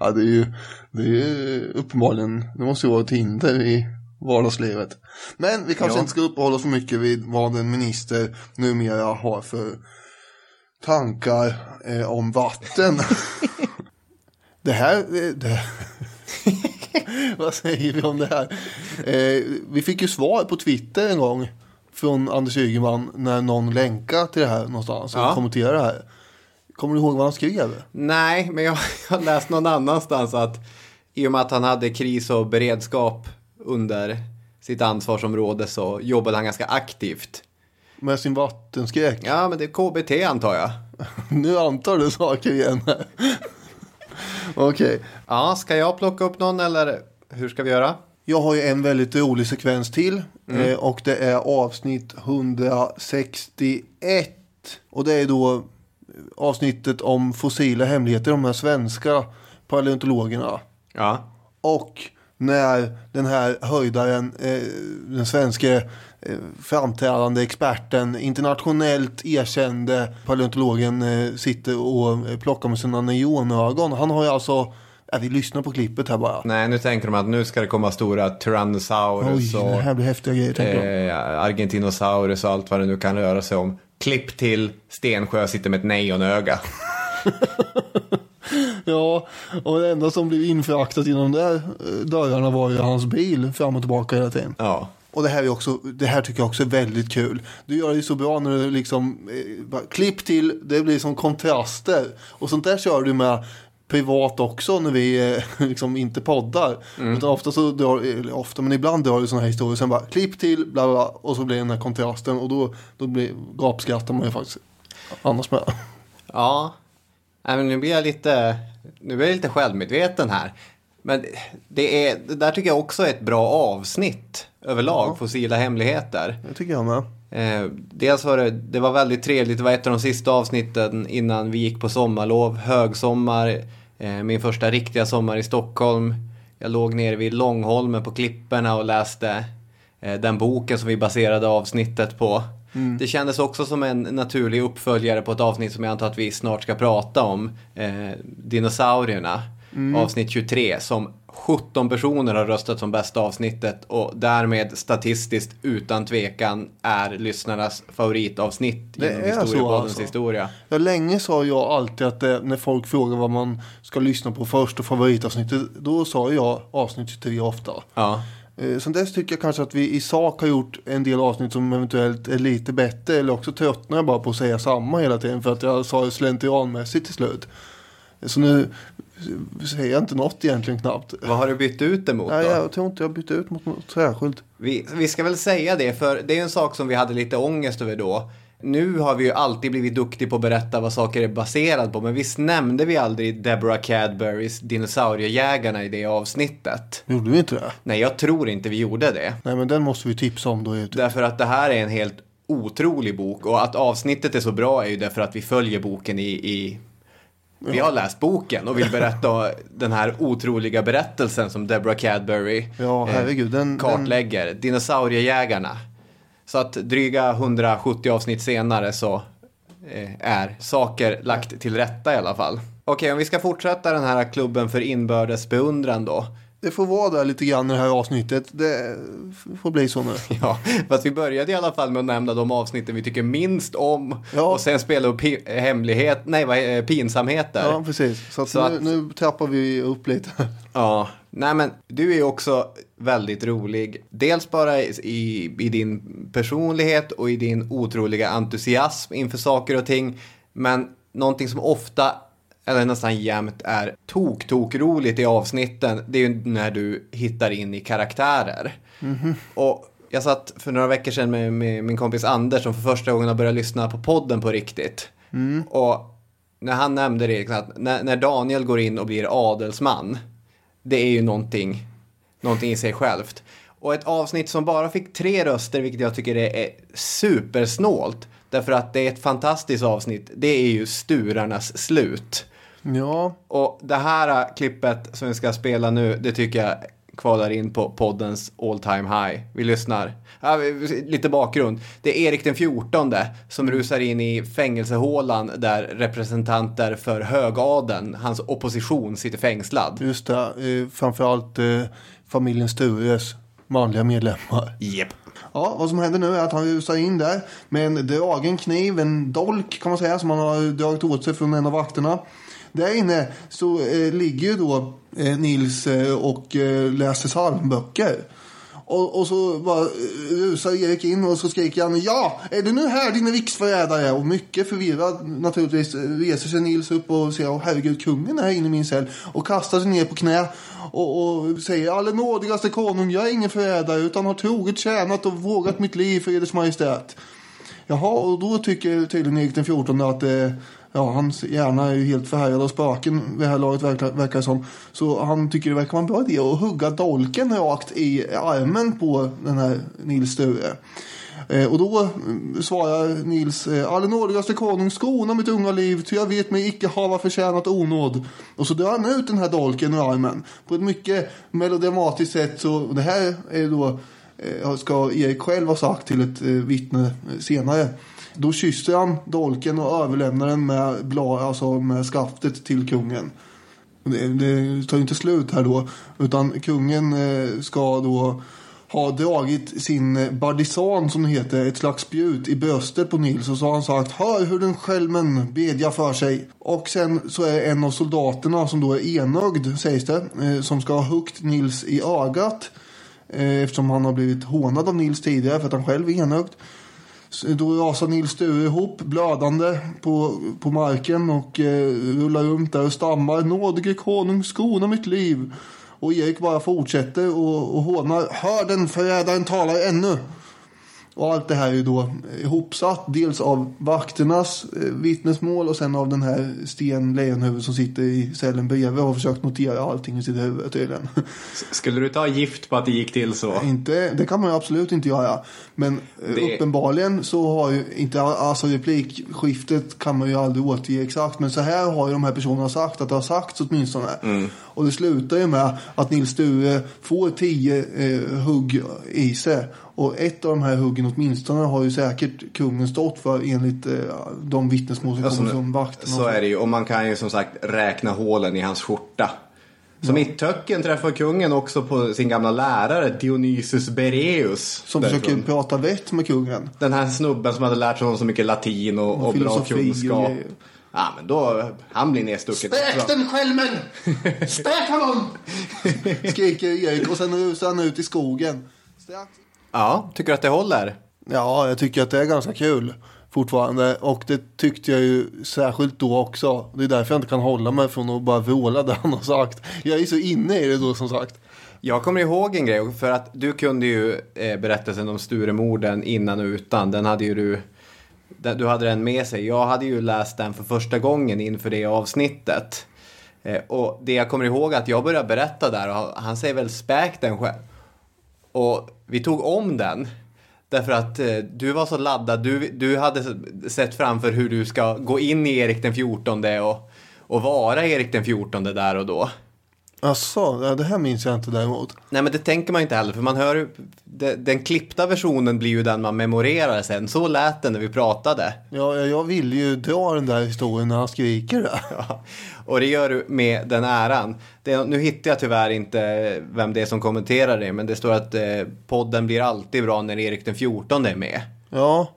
Ja, det är ju det är ju uppenbarligen, det måste ju vara ett hinder i vardagslivet. Men vi kanske Ja. inte ska uppehålla oss för mycket vid vad en minister numera har för tankar eh, om vatten. det här, eh, det vad säger vi om det här? Eh, vi fick ju svar på Twitter en gång från Anders Ygeman när någon länkade till det här någonstans och Ja. kommenterade det här. Kommer du ihåg vad han skrev? Nej, men jag har läst någon annanstans att i och med att han hade kris och beredskap under sitt ansvarsområde så jobbade han ganska aktivt. Med sin vattenskräck. Ja, men det är KBT antar jag. Nu antar du saker igen. Okej. Ja, ska jag plocka upp någon eller hur ska vi göra? Jag har ju en väldigt rolig sekvens till. Eh, och det är avsnitt 161. Och det är då avsnittet om fossila hemligheter. De här svenska paleontologerna. Ja. Och när den här höjdaren, eh, den svenske eh, framträdande experten, internationellt erkände paleontologen eh, sitter och eh, plockar med sina neonögon. Han har ju alltså, ja, vi lyssnar på klippet här bara. Nej, nu tänker de att nu ska det komma stora Tyrannosaurus Oj, och det här blir häftiga grejer eh, Argentinosaurus och allt vad det nu kan röra sig om. Klipp till Stensjö sitter med ett neonöga. Ja, och det enda som blev infraktat genom de där eh, dörrarna var ju hans bil fram och tillbaka hela tiden. Ja. Och det här, är också, det här tycker jag också är väldigt kul. Du gör det ju så bra när du liksom eh, bara, klipp till, det blir som kontraster. Och sånt där kör du med privat också när vi eh, liksom inte poddar. Utan ofta så drar, ofta men ibland drar du sådana här historier. Sen bara klipp till, bla bla, bla och så blir det den här kontrasten. Och då, då blir, gapskrattar man ju faktiskt annars med. Ja, men nu blir jag lite, nu blir jag lite självmedveten här. Men det, är, det där tycker jag också är ett bra avsnitt överlag, fossila hemligheter. Det tycker jag med. Eh, dels var det, det var väldigt trevligt, det var ett av de sista avsnitten innan vi gick på sommarlov, högsommar, min första riktiga sommar i Stockholm. Jag låg nere vid Långholmen på klipporna och läste eh, den boken som vi baserade avsnittet på. Det kändes också som en naturlig uppföljare på ett avsnitt som jag antar att vi snart ska prata om. Eh, dinosaurierna. Avsnitt 23 som 17 personer har röstat som bästa avsnittet och därmed statistiskt utan tvekan är lyssnarnas favoritavsnitt Det genom historiepoddens alltså. historia. Ja, länge sa jag alltid att det, när folk frågar vad man ska lyssna på först och favoritavsnittet, då sa jag avsnitt 23 ofta. Ja. Eh, Sen dess tycker jag kanske att vi i sak har gjort en del avsnitt som eventuellt är lite bättre eller också tröttnar jag bara på att säga samma hela tiden för att jag sa det slentrianmässigt till slut. Så nu säger jag inte något egentligen knappt. Vad har du bytt ut det mot Nej, då? jag tror inte jag har bytt ut mot något särskilt. Vi, vi ska väl säga det, för det är en sak som vi hade lite ångest över då. Nu har vi ju alltid blivit duktiga på att berätta vad saker är baserade på, men visst nämnde vi aldrig Deborah Cadburys Dinosauriejägarna i det avsnittet? Gjorde vi inte det? Nej, jag tror inte vi gjorde det. Nej, men den måste vi tipsa om då. Därför att det här är en helt otrolig bok och att avsnittet är så bra är ju därför att vi följer boken i, i vi har läst boken och vill berätta den här otroliga berättelsen som Deborah Cadbury Ja, herregud. Den, den, kartlägger. Dinosauriejägarna. Så att dryga 170 avsnitt senare så eh, är saker lagt till rätta i alla fall. Okej, om vi ska fortsätta den här klubben för inbördes beundran då. Det får vara där lite grann i det här avsnittet. Det får bli så nu. Ja, fast vi började i alla fall med att nämna de avsnitten vi tycker minst om Ja. och sen spela upp hemlighet, nej vad pinsamheter. Ja, precis. Så, att Så nu, att- nu trappar vi upp lite. Ja, nej men du är också väldigt rolig. Dels bara i, i din personlighet och i din otroliga entusiasm inför saker och ting. Men någonting som ofta, eller nästan jämt, är tok, tok roligt i avsnitten. Det är ju när du hittar in i karaktärer. Och jag satt för några veckor sedan med, med min kompis Anders som för första gången har börjat lyssna på podden på riktigt. Och när han nämnde det, liksom att när, när Daniel går in och blir adelsman, det är ju någonting, någonting i sig självt. Och ett avsnitt som bara fick tre röster, vilket jag tycker är supersnålt, därför att det är ett fantastiskt avsnitt, det är ju Sturarnas slut. Ja, Och det här äh, klippet som vi ska spela nu, det tycker jag kvalar in på poddens all time high. Vi lyssnar. Vi- lite bakgrund. Det är Erik den 14 som rusar in i fängelsehålan där representanter för högadeln, hans opposition, sitter fängslad. just det. Eh, framförallt eh, familjen Stures manliga medlemmar. Jep. Ja, vad som händer nu är att han rusar in där med en dragen kniv, en dolk kan man säga, som han har dragit åt sig från en av vakterna. Där inne så eh, ligger ju då eh, Nils eh, och eh, läser psalmböcker. Och, och så bara eh, rusar Erik in och så skriker han Ja, är du nu här din riksförrädare? Och mycket förvirrad naturligtvis eh, reser sig Nils upp och säger Åh herregud, kungen är här inne i min cell. Och kastar sig ner på knä och, och säger Allenådigaste konung, jag är ingen förrädare utan har troget tjänat och vågat mitt liv för eders majestät. Jaha, och då tycker tydligen Erik den 14 att eh, ja, hans hjärna är ju helt förhärjad av spöken vid det här laget verkar, verkar det som. Så han tycker det verkar vara en bra idé att hugga dolken rakt i armen på den här Nils Sture. Eh, och då mm, svarar Nils, eh, all nådigaste konung, skona mitt unga liv, ty jag vet mig icke hava förtjänat onåd. Och så drar han ut den här dolken ur armen på ett mycket melodramatiskt sätt. Så det här är då eh, ska Erik själv ha sagt till ett vittne senare. Då kysser han dolken och överlämnar den med, blad, alltså med skaftet till kungen. Det, det tar ju inte slut här då. Utan kungen eh, ska då ha dragit sin bardisan som det heter, ett slags spjut i bröstet på Nils och så har han sagt Hör hur den skälmen bedjar för sig. Och sen så är en av soldaterna som då är enögd sägs det, eh, som ska ha huggt Nils i ögat. Eh, eftersom han har blivit hånad av Nils tidigare för att han själv är enögd. Då rasar Nils Sture ihop blödande på, på marken och eh, rullar runt där och stammar. Nådige konung, skona mitt liv. Och Erik bara fortsätter och, och hånar. Hör den förrädaren talar ännu. Och allt det här är ju då ihopsatt. Dels av vakternas eh, vittnesmål och sen av den här Sten Lejonhuvud som sitter i cellen bredvid och har försökt notera allting i sitt huvud tydligen. Skulle du ta gift på att det gick till så? Inte, det kan man ju absolut inte göra. Men eh, Det- uppenbarligen så har ju inte, alltså replikskiftet kan man ju aldrig återge exakt. Men så här har ju de här personerna sagt att det har sagts åtminstone. Mm. Och det slutar ju med att Nils Sture får tio eh, hugg i sig. Och ett av de här huggen åtminstone har ju säkert kungen stått för enligt eh, de vittnesmål som Alltså, kommer från vakterna. Så är det ju. Och man kan ju som sagt räkna hålen i hans skjorta. Som i Töcken träffar kungen också på sin gamla lärare Dionysus Bereus. Som därifrån. försöker prata vett med kungen. Den här snubben som hade lärt sig så mycket latin och, och, bra och kunskap. Ja, men då, han blir nedstucken. Späk den skälmen! Späk honom! Skriker Erik och sen rusar han ut i skogen. Strax. Ja, tycker du att det håller? Ja, jag tycker att det är ganska kul fortfarande. Och det tyckte jag ju särskilt då också. Det är därför jag inte kan hålla mig från att bara vråla det han har sagt. Jag är så inne i det då som sagt. Jag kommer ihåg en grej, för att du kunde ju eh, berättelsen om Sturemorden innan och utan. Den hade ju du, du hade den med sig. Jag hade ju läst den för första gången inför det avsnittet. Eh, och det jag kommer ihåg är att jag började berätta där och han- han säger väl späk den själv. Och vi tog om den. Därför att eh, du var så laddad. Du, du hade sett framför hur du ska gå in i Erik den 14 och, och vara Erik den 14 där och då. Asså, det här minns jag inte däremot. Nej men det tänker man inte heller för man hör den klippta versionen blir ju den man memorerar sen. Så lät det när vi pratade. Ja, jag vill ju dra den där historien när han skriker det. Ja, och det gör du med den äran. Det, nu hittar jag tyvärr inte vem det är som kommenterar det, men det står att eh, podden blir alltid bra när Erik den 14 är med. Ja,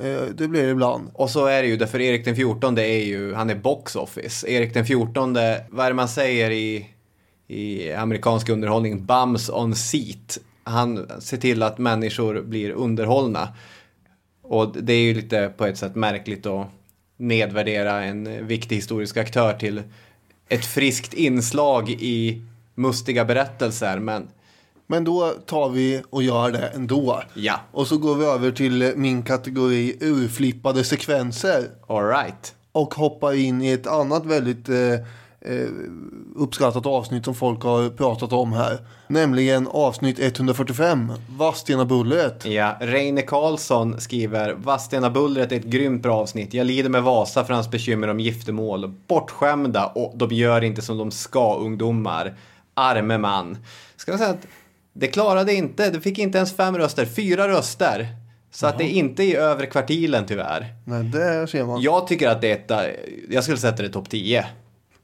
Eh, det blir det ibland. Och så är det ju, därför Erik den 14 är ju, han är box office. Erik den 14, vad är det man säger i, i amerikansk underhållning? Bums on seat. Han ser till att människor blir underhållna. Och det är ju lite på ett sätt märkligt att nedvärdera en viktig historisk aktör till ett friskt inslag i mustiga berättelser. Men men då tar vi och gör det ändå. ja, Och så går vi över till min kategori urflippade sekvenser. alright. Och hoppar in i ett annat väldigt eh, eh, uppskattat avsnitt som folk har pratat om här. Nämligen avsnitt 145, Vadstena-bullret. Ja, Reine Karlsson skriver Vadstena-bullret är ett grymt bra avsnitt. Jag lider med Vasa för hans bekymmer om giftermål. Bortskämda och de gör inte som de ska ungdomar. Arme man. Ska jag säga att det klarade inte. Det fick inte ens fem röster. Fyra röster. Så att det är inte i övre kvartilen tyvärr. Nej, det ser man. Jag tycker att det är ett, jag skulle sätta det topp 10.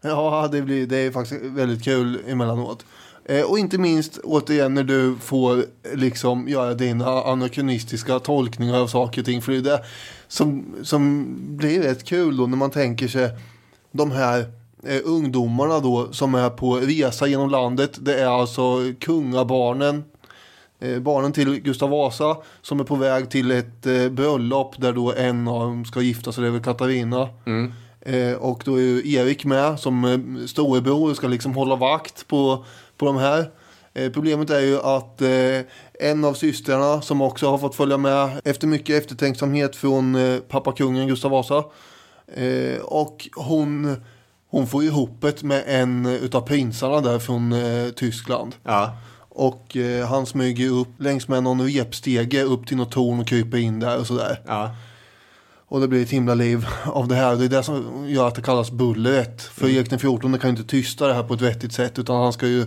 Ja, det, blir, det är faktiskt väldigt kul emellanåt. Eh, och inte minst återigen när du får liksom göra dina anakronistiska tolkningar av saker och ting. För det är det som, som blir rätt kul då när man tänker sig de här eh, ungdomarna då som är på resa genom landet. Det är alltså kungabarnen eh, barnen till Gustav Vasa som är på väg till ett eh, bröllop där då en av dem ska gifta sig, det är väl Katarina. Eh, och då är ju Erik med som eh, storebror och ska liksom hålla vakt på, på de här. Eh, problemet är ju att eh, en av systrarna som också har fått följa med efter mycket eftertänksamhet från eh, pappa kungen Gustav Vasa. Eh, och hon, hon får ihop det med en utav prinsarna där från eh, Tyskland. Ja. Och eh, han smyger upp längs med någon repstege upp till något torn och kryper in där och sådär. Ja. Och det blir ett himla liv av det här. Det är det som gör att det kallas bullret. För Erik den 14 kan ju inte tysta det här på ett vettigt sätt. Utan han ska ju,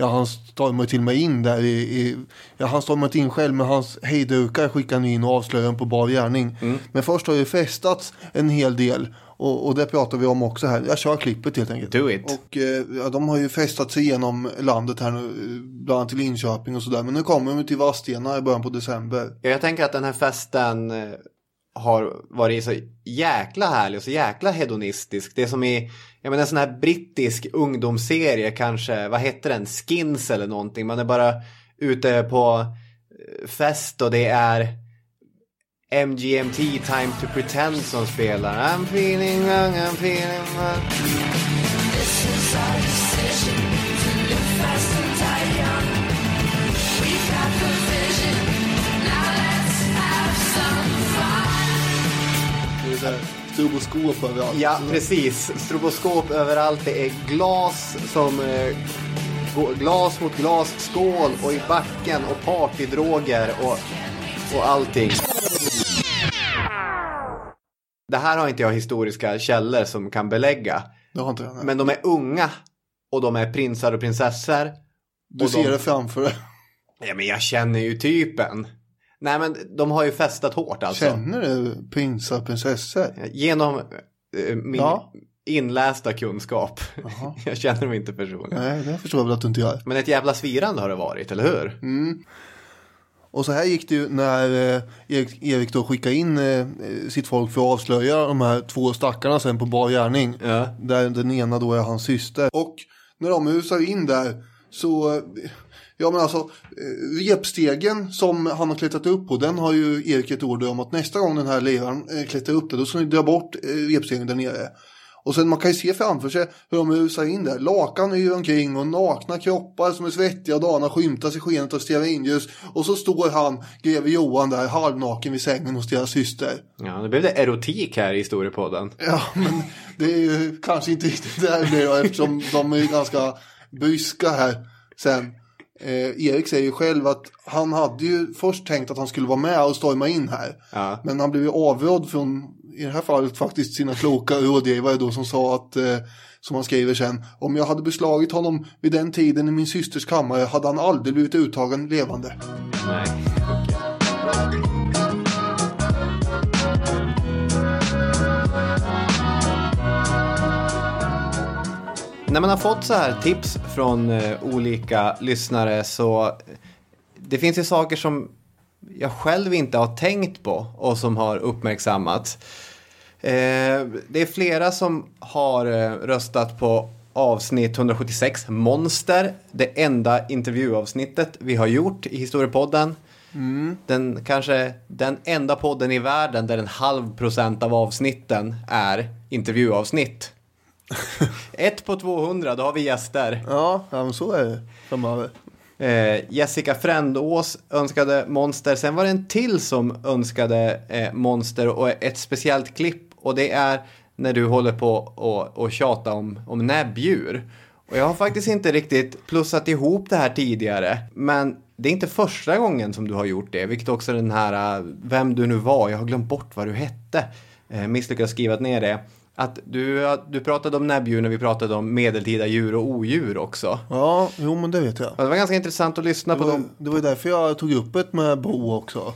ja han stormar ju till och med in där i, i ja han stormar inte in själv men hans hejdukar skickar han in och avslöjar honom på bar gärning. Men först har ju festats en hel del. Och, och det pratar vi om också här. Jag kör klippet helt enkelt. Do it. Och eh, ja, de har ju festat sig igenom landet här nu. Bland annat till Linköping och sådär. Men nu kommer de till Vadstena i början på december. Ja, Jag tänker att den här festen eh, har varit så jäkla härlig och så jäkla hedonistisk. Det är som i jag menar, en sån här brittisk ungdomsserie kanske, vad heter den, Skins eller någonting. Man är bara ute på eh, fest och det är MGMT Time to Pretend som spelar. I'm feeling young, I'm feeling young. Det stroboskop överallt. Ja, precis. Stroboskop överallt. Det är glas som eh, glas mot glas, skål och i backen och partydroger och, och allting. Det här har inte jag historiska källor som kan belägga. Det har inte jag. Men de är unga och de är prinsar och prinsessor. Du och ser de- det framför dig. Ja, men jag känner ju typen. Nej, men de har ju festat hårt alltså. Känner du prinsar och prinsessor? Genom eh, min Ja. inlästa kunskap. jag känner dem inte personligen. Nej, det förstår jag väl att du inte gör. Men ett jävla svirande har det varit, eller hur? Och så här gick det ju när eh, Erik, Erik då skickade in eh, sitt folk för att avslöja de här två stackarna sen på bar gärning. Ja. Där den ena då är hans syster. Och när de rusar in där så, eh, ja men alltså, eh, repstegen som han har klättrat upp på, den har ju Erik ett order om att nästa gång den här liraren eh, klättrar upp där, då ska ni dra bort eh, repstegen där nere. Och sen man kan ju se framför sig hur de rusar in där. Lakan yr omkring och nakna kroppar som är svettiga och dana skymtas i skenet av stearinljus. Och så står han, greve Johan där, halvnaken vid sängen hos deras syster. Ja, nu blev det erotik här i historiepodden. Ja, men det är ju kanske inte riktigt där det blir eftersom de är ganska bryska här sen. eh, Erik säger ju själv att han hade ju först tänkt att han skulle vara med och storma in här. Ja. Men han blev ju avrådd från, i det här fallet faktiskt sina kloka rådgivare då som sa att, eh, som han skriver sen, om jag hade beslagit honom vid den tiden i min systers kammare hade han aldrig blivit uttagen levande. Nej, När man har fått så här tips från eh, olika lyssnare så det finns ju saker som jag själv inte har tänkt på och som har uppmärksammats. Eh, det är flera som har eh, röstat på avsnitt 176, Monster, det enda intervjuavsnittet vi har gjort i Historiepodden. Den kanske den enda podden i världen där en halv procent av avsnitten är intervjuavsnitt. Ett på 200, då har vi gäster. Ja, ja men så är det framöver. Eh, Jessica Frändås önskade Monster. Sen var det en till som önskade eh, Monster och ett speciellt klipp. Och det är när du håller på och, och tjata om, om näbbdjur. Och jag har faktiskt inte riktigt plussat ihop det här tidigare. Men det är inte första gången som du har gjort det. Vilket också den här, eh, vem du nu var, jag har glömt bort vad du hette. Eh, misslyckats skriva ner det. Att du, du pratade om näbbdjur när vi pratade om medeltida djur och odjur också. Ja, jo men det vet jag. Och det var ganska intressant att lyssna Det på var, dem. det var därför jag tog upp ett med Bo också.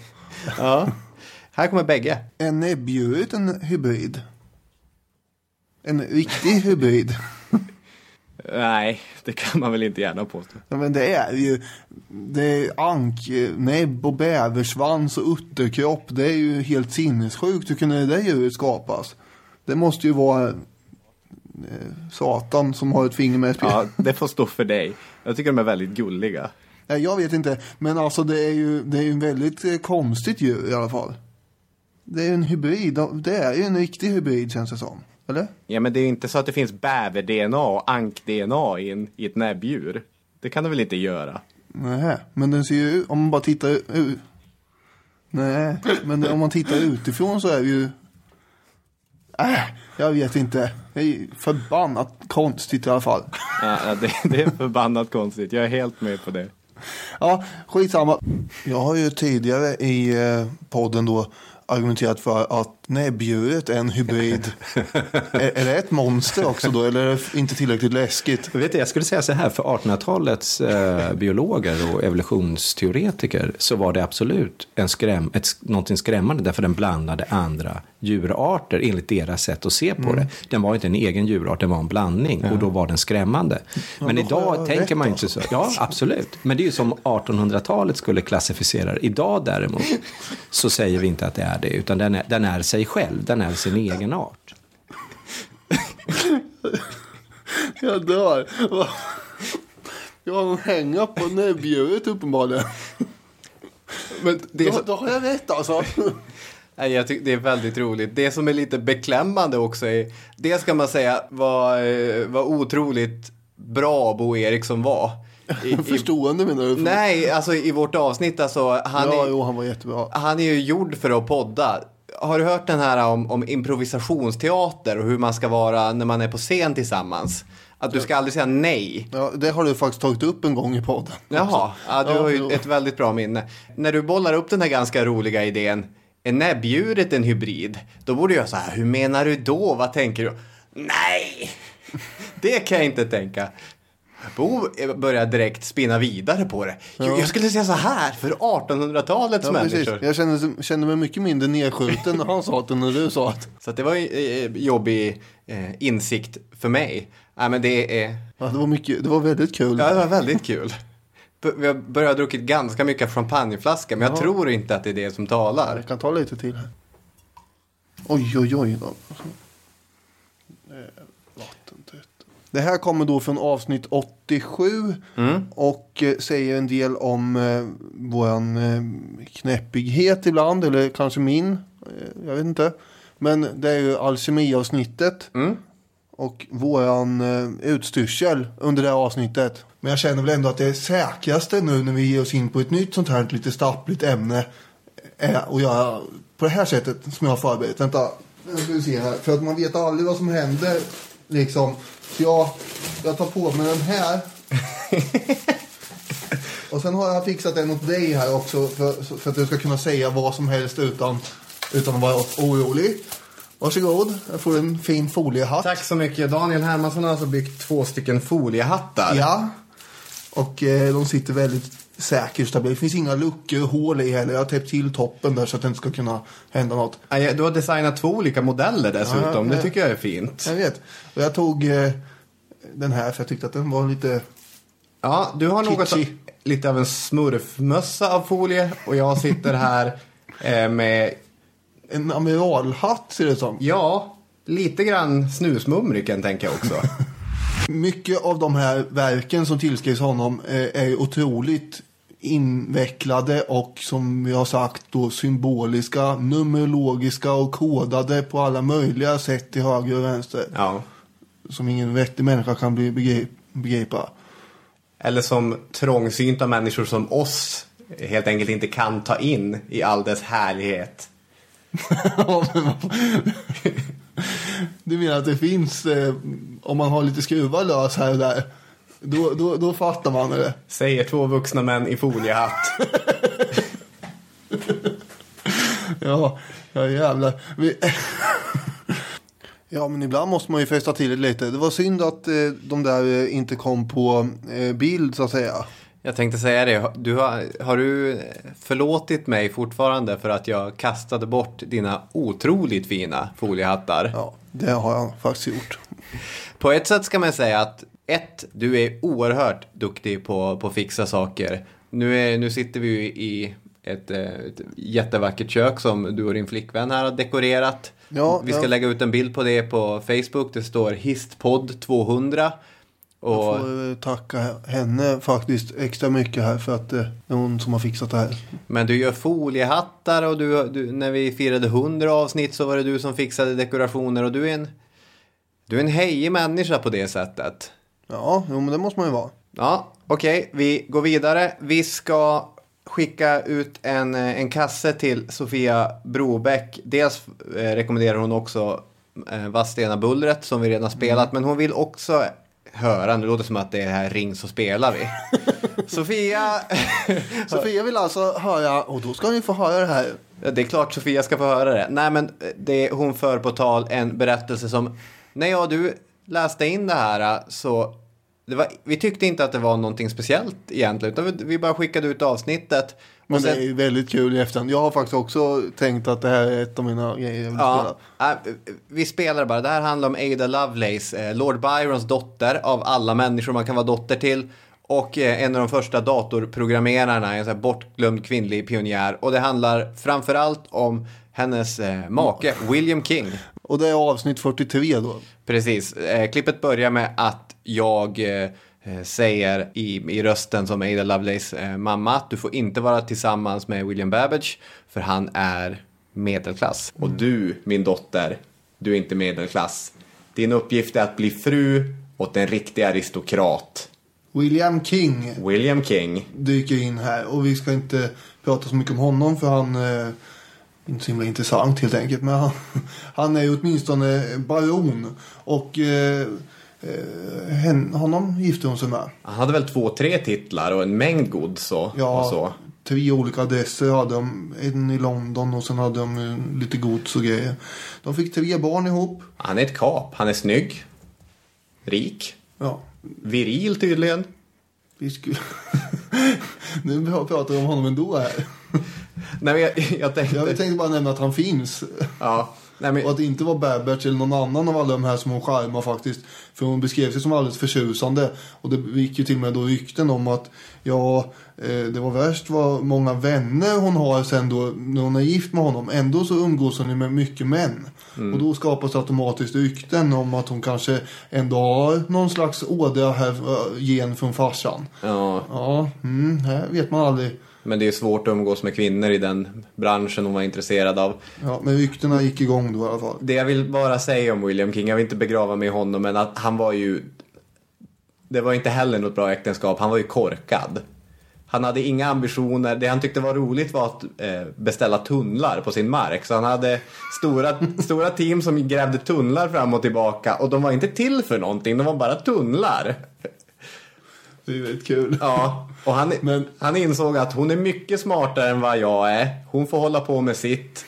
Ja. Här kommer bägge. Är näbbdjuret en hybrid? En riktig hybrid? Nej, det kan man väl inte gärna påstå. Ja, men det är ju det är anknäbb och bäversvans och utterkropp. Det är ju helt sinnessjukt hur kunde det där djuret skapas? Det måste ju vara eh, Satan som har ett finger med i spelet. Ja, det får stå för dig. Jag tycker de är väldigt gulliga. Nej, jag vet inte. Men alltså det är ju det är ju en väldigt eh, konstigt djur i alla fall. Det är ju en hybrid. Det är ju en riktig hybrid känns det som. Eller? Ja, men det är ju inte så att det finns bäver-DNA och ank-DNA i, en, i ett näbbdjur. Det kan det väl inte göra? Nej, men den ser ju ut, om man bara tittar ut. Nej, men om man tittar utifrån så är det ju. Äh, jag vet inte. Det är förbannat konstigt i alla fall. Ja, ja, det, det är förbannat konstigt. Jag är helt med på det. Ja, skitsamma. Jag har ju tidigare i eh, podden då argumenterat för att näbbdjuret en hybrid. är, är det ett monster också då eller är det inte tillräckligt läskigt? Vet du, jag skulle säga så här, för 1800-talets eh, biologer och evolutionsteoretiker så var det absolut en skräm, ett, någonting skrämmande därför den blandade andra djurarter enligt deras sätt att se på det. Den var inte en egen djurart, den var en blandning och då var den skrämmande. Men då har idag jag tänker man inte så. Ja, absolut. Men det är ju som 1800-talet skulle klassificera det. Idag däremot så säger vi inte att det är det, utan den är, den är sig själv, den är sin egen art. Jag dör. Jag har en hänga på näbbdjuret uppenbarligen. Men det, är Då, så, då har jag rätt alltså. nej, jag tycker det är väldigt roligt. Det som är lite beklämmande också är, det ska man säga var, eh, var otroligt bra Bo Eriksson var. I, i, Förstående menar du? nej, alltså i vårt avsnitt alltså. Han ja, är, jo, han var jättebra. Han är ju gjord för att podda. Har du hört den här om, om improvisationsteater och hur man ska vara när man är på scen tillsammans? Att du ska aldrig säga nej. Ja, det har du faktiskt tagit upp en gång i podden. Jaha, ja, du har ju ett väldigt bra minne. När du bollar upp den här ganska roliga idén, är näbbdjuret en hybrid? Då borde jag så här, hur menar du då? Vad tänker du? Nej, det kan jag inte tänka. Bo börjar direkt spinna vidare på det. Jo, Jag skulle säga så här, för 1800-talets Ja, människor. precis. Jag kände, kände mig mycket mindre nedskjuten när han sa det när du sa det. Så att det var en eh, jobbig eh, insikt för mig. Nej, men det är... Ja, det, var mycket, det var väldigt kul. Ja, det var väldigt kul. Vi har börjat druckit ganska mycket champagneflaska, men jag tror inte att det är det som talar. Jag kan ta lite till. Oj, oj, oj. Då. Eh, vattentätt. Det här kommer då från avsnitt 87 och eh, säger en del om eh, våran eh, knäppighet ibland, eller kanske min. Eh, jag vet inte. Men det är ju alkemiavsnittet. Och våran eh, utstyrsel under det här avsnittet. Men jag känner väl ändå att det är säkraste nu när vi ger oss in på ett nytt sånt här lite stappligt ämne. Är att göra på det här sättet som jag har förberett. Vänta, nu ska vi se här. För att man vet aldrig vad som händer. Liksom. Så jag, jag tar på mig den här. Och sen har jag fixat en åt dig här också för, för att du ska kunna säga vad som helst utan, utan att vara orolig. Varsågod, jag får en fin foliehatt. Tack så mycket. Daniel Hermansson har alltså byggt två stycken foliehattar. Ja. Och eh, de sitter väldigt säkert stabilt. Det finns inga luckor och hål i heller. Jag har täppt till toppen där så att det inte ska kunna hända något. Du har designat två olika modeller dessutom. Ja, det tycker jag är fint. Jag vet. Och jag tog eh, den här för jag tyckte att den var lite... Ja, du har något Kitschy. lite av en smurfmössa av folie och jag sitter här eh, med, En amiralhatt ser det som. ja, lite grann snusmumriken tänker jag också. Mycket av de här verken som tillskrivs honom eh, är otroligt invecklade och som vi har sagt då symboliska, numerologiska och kodade på alla möjliga sätt till höger och vänster. ja. Som ingen vettig människa kan bli begrip, begripa. Eller som trångsynta människor som oss helt enkelt inte kan ta in i all dess härlighet. Du menar att det finns, eh, om man har lite skruvar lös här och där, då, då, då fattar man det. Säger två vuxna män i foliehatt. Ja, ja jävlar. Vi... ja, men ibland måste man ju fästa till det lite. Det var synd att eh, de där eh, inte kom på eh, bild så att säga. Jag tänkte säga det, du har, har du förlåtit mig fortfarande för att jag kastade bort dina otroligt fina foliehattar? Ja, det har jag faktiskt gjort. På ett sätt ska man säga att ett, du är oerhört duktig på, att fixa saker. Nu, är, nu sitter vi ju i ett, eh, ett jättevackert kök som du och din flickvän här har dekorerat. Ja, vi ska ja. lägga ut en bild på det på Facebook. Det står Histpodd 200. Och, Jag får eh, tacka henne faktiskt extra mycket här för att eh, det är hon som har fixat det här. Men du gör foliehattar och du, du, när vi firade 100 avsnitt så var det du som fixade dekorationer och du är en, du är en hejig människa på det sättet. Ja, jo, men det måste man ju vara. Ja, okej, vi går vidare. Vi ska skicka ut en, eh, en kasse till Sofia Brobeck. Dels eh, rekommenderar hon också eh, Vadstena Bullret som vi redan spelat, men hon vill också höra, nu låter det som att det är här Ring så spelar vi. Sofia, Sofia vill alltså höra, och då ska ni få höra det här. Ja, Det är klart Sofia ska få höra det. Nej men det, hon för på tal en berättelse som när jag och du läste in det här så det var, vi tyckte inte att det var någonting speciellt egentligen utan vi, vi bara skickade ut avsnittet. Men sen- det är väldigt kul i efterhand. Jag har faktiskt också tänkt att det här är ett av mina grejer jag vill Ja, spela. äh, vi spelar bara. Det här handlar om Ada Lovelace, eh, Lord Byrons dotter av alla människor man kan vara dotter till. Och en av de första datorprogrammerarna, en här bortglömd kvinnlig pionjär. Och det handlar framförallt om hennes make, William King. Och det är avsnitt 43 då. Precis. Eh, klippet börjar med att jag eh, eh, säger i, i rösten som Ada Lovelace eh, mamma att du får inte vara tillsammans med William Babbage för han är medelklass. Och du, min dotter, du är inte medelklass. Din uppgift är att bli fru åt en riktig aristokrat. William King William King. dyker in här och vi ska inte prata så mycket om honom för han är inte så himla intressant helt enkelt. Men han, han är ju åtminstone baron och eh, eh, hen, honom gifte hon sig med. Han hade väl två, tre titlar och en mängd gods och, och så. tre olika adresser hade de. En i London och sen hade de eh, lite gods och grejer. De fick tre barn ihop. Han är ett kap. Han är snygg. Rik. Ja, Viril tydligen. vi skulle... nu pratar vi om honom ändå här. Nej, jag, jag tänkte... Jag tänkte bara nämna att han finns. Ja. Nej, men, Och att det inte var Babbage eller någon annan av alla de här som hon charmar faktiskt. För hon beskrev sig som alldeles förtjusande. Och det gick ju till och med då rykten om att ja, eh, det var värst vad många vänner hon har sen då när hon är gift med honom. Ändå så umgås hon ju med mycket män. Och då skapas automatiskt rykten om att hon kanske ändå har någon slags ådra här, eh, gen från farsan. ja, Ja, mm, här vet man aldrig. Men det är svårt att umgås med kvinnor i den branschen hon var intresserad av. Ja, men ryktena gick igång då i alla fall. Det jag vill bara säga om William King, jag vill inte begrava mig i honom, men att han var ju... Det var inte heller något bra äktenskap, han var ju korkad. Han hade inga ambitioner, det han tyckte var roligt var att eh, beställa tunnlar på sin mark. Så han hade stora, stora team som grävde tunnlar fram och tillbaka och de var inte till för någonting, de var bara tunnlar. Det är väldigt kul. Ja, och han, Men- han insåg att hon är mycket smartare än vad jag är. Hon får hålla på med sitt.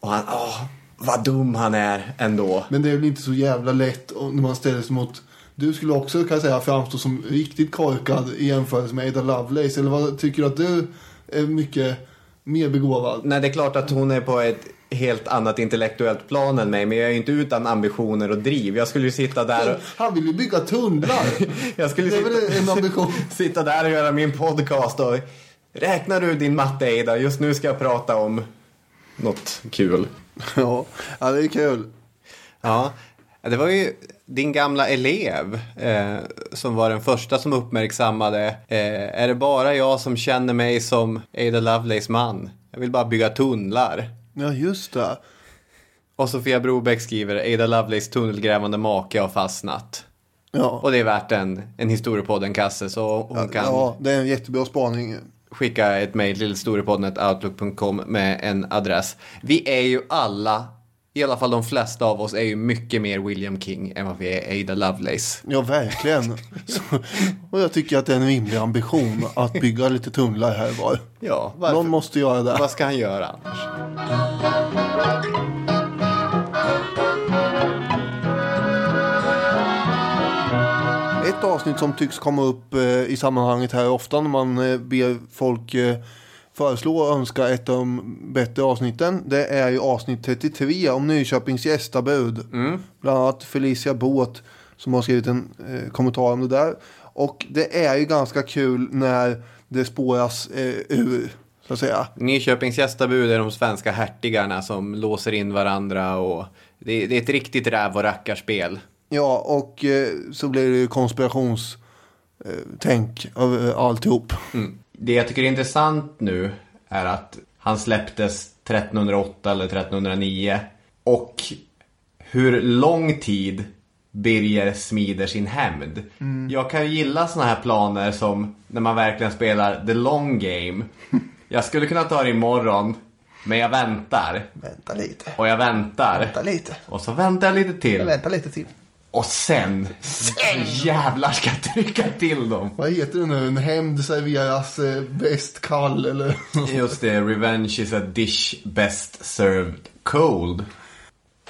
Och han, åh, vad dum han är ändå. Men det är väl inte så jävla lätt när man ställer sig mot... Du skulle också kan säga framstå som riktigt korkad i jämförelse med Ada Lovelace. Eller vad tycker du att du är mycket mer begåvad? Nej, det är klart att hon är på ett helt annat intellektuellt plan än mig. Men jag är inte utan ambitioner och driv. Jag skulle ju sitta där och... Han vill ju bygga tunnlar. Jag skulle sitta, en ambition. sitta där och göra min podcast och... Räknar du din matte, Eida? Just nu ska jag prata om något kul. ja, ja, det är kul. Ja, det var ju din gamla elev eh, som var den första som uppmärksammade. Eh, är det bara jag som känner mig som Ada Lovelace man? Jag vill bara bygga tunnlar. Ja, just det. Och Sofia Brobeck skriver Ada Lovelace tunnelgrävande make har fastnat. Ja. Och det är värt en, en historiepodden kasse så hon kan ja, det är en jättebra spaning. skicka ett mejl till storepodden.outlook.com med en adress. Vi är ju alla, i alla fall de flesta av oss, är ju mycket mer William King än vad vi är Ada Lovelace. Ja, verkligen. Så, och jag tycker att det är en rimlig ambition att bygga lite tunnlar här var. Ja, varför, Någon måste göra det. vad ska han göra annars? Ett avsnitt som tycks komma upp eh, i sammanhanget här ofta när man eh, ber folk eh, föreslå och önska ett av de bättre avsnitten. Det är ju avsnitt 33 om Nyköpings gästabud. Bland annat Felicia Båt som har skrivit en eh, kommentar om det där. Och det är ju ganska kul när det spåras eh, ur, så att säga. Nyköpings gästabud är de svenska hertigarna som låser in varandra och det, det är ett riktigt räv och rackarspel. Ja, och eh, så blir det ju konspirationstänk tänk av eh, alltihop. Det jag tycker är intressant nu är att han släpptes 1308 eller 1309 och hur lång tid Birger smider sin hämnd. Jag kan ju gilla såna här planer som när man verkligen spelar the long game. Jag skulle kunna ta det imorgon, men jag väntar. Vänta lite. Och jag väntar. lite. Och så väntar jag lite till. Vänta lite till. Och sen, sen jävlar ska jag trycka till dem. Vad heter det nu? En hämnd serveras eh, bäst kall eller? Just det, revenge is a dish best served cold.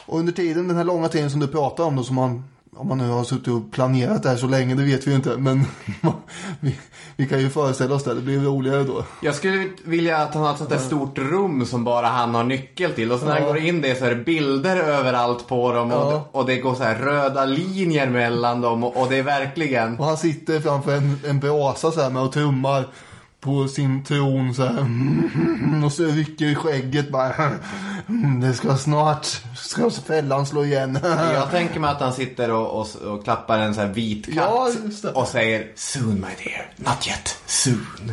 och under tiden, den här långa tiden som du pratar om då, som man, om man nu har suttit och planerat det här så länge, det vet vi ju inte. Men vi, vi kan ju föreställa oss det, det blir roligare då. Jag skulle vilja att han har ett sånt där stort rum som bara han har nyckel till. Och så när han går in det så är det bilder överallt på dem. Och, Ja. och det går så här röda linjer mellan dem. Och, och det är verkligen... Och han sitter framför en, en brasa så här med och trummar på sin tron så här. Och så rycker i skägget bara. Det ska snart, ska fällan slå igen. Jag tänker mig att han sitter och, och, och klappar en så här vit katt. Ja. Och säger Soon my dear, not yet, soon.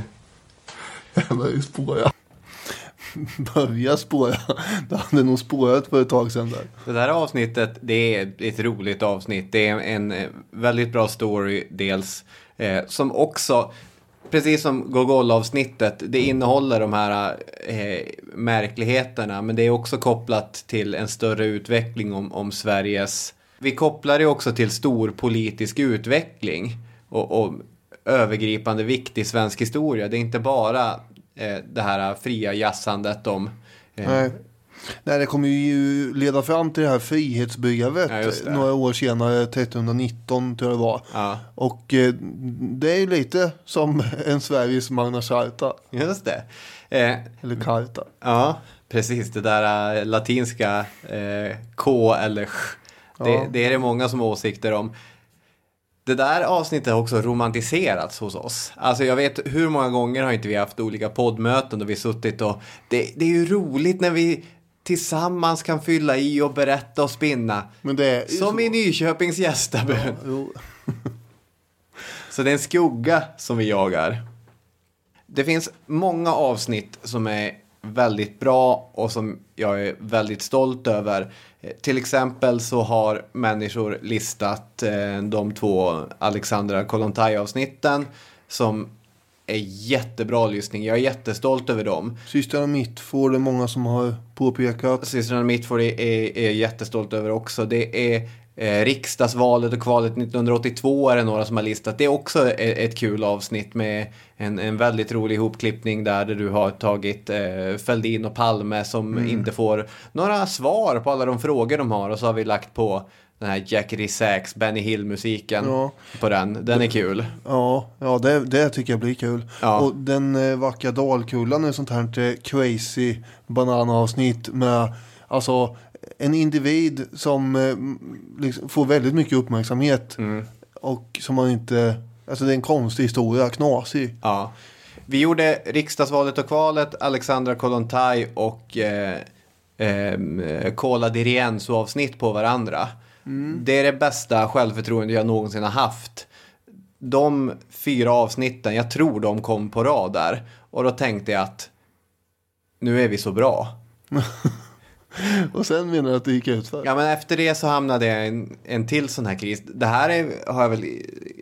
Jag börjar spåra. Börja spåra. Det hade nog spårat för ett tag sedan där. Det där avsnittet, det är ett roligt avsnitt. Det är en eh, väldigt bra story dels. Eh, som också, precis som Gogol-avsnittet, det innehåller de här eh, märkligheterna. Men det är också kopplat till en större utveckling om, om Sveriges... Vi kopplar det också till stor politisk utveckling. Och, och övergripande viktig svensk historia. Det är inte bara eh, det här fria jassandet om... Eh, Nej. Det kommer ju leda fram till det här frihetsbrevet Ja, det. några år senare, 1319 tror jag det var. Ja. Och eh, det är ju lite som en Sveriges Magna Charta, Just det. Eh, eller Carta. Ja, precis. Det där äh, latinska eh, K eller sh. Det, Ja. det är det många som har åsikter om. Det där avsnittet har också romantiserats hos oss. Alltså jag vet hur många gånger har inte vi haft olika poddmöten och vi suttit och det, det är ju roligt när vi tillsammans kan fylla i och berätta och spinna. Är Som i Nyköpings gästabud. Jo. Så det är en skugga som vi jagar. Det finns många avsnitt som är väldigt bra och som jag är väldigt stolt över. Eh, Till exempel så har människor listat eh, de två Alexandra Kollontaj-avsnitten som är jättebra lyssning. Jag är jättestolt över dem. Systrarna mitt får det många som har påpekat. Systrarna Mitford är, är, är jättestolt över också. Det är Eh, riksdagsvalet och kvalet 1982 är det några som har listat. Det är också ett, ett kul avsnitt med en, en väldigt rolig ihopklippning där, där du har tagit eh, Fälldin och Palme som Mm. inte får några svar på alla de frågor de har och så har vi lagt på den här Jack Sachs, Benny Hill-musiken Ja. på den. Den är kul. Ja, ja det, det tycker jag blir kul. Ja. Och den eh, vackra Dalkullan är sånt här eh, crazy bananavsnitt med alltså en individ som eh, liksom får väldigt mycket uppmärksamhet. Mm. Och som man inte, alltså det är en konstig historia, knasig. Ja. Vi gjorde riksdagsvalet och kvalet, Alexandra Kollontaj och eh, eh, Kola di Rienzo avsnitt på varandra. Det är det bästa självförtroende jag någonsin har haft. De fyra avsnitten, jag tror de kom på rad där. Och då tänkte jag att nu är vi så bra. Och sen menar jag att det gick ut för. Ja, men efter det så hamnade jag i en, en till sån här kris. Det här är, har jag väl,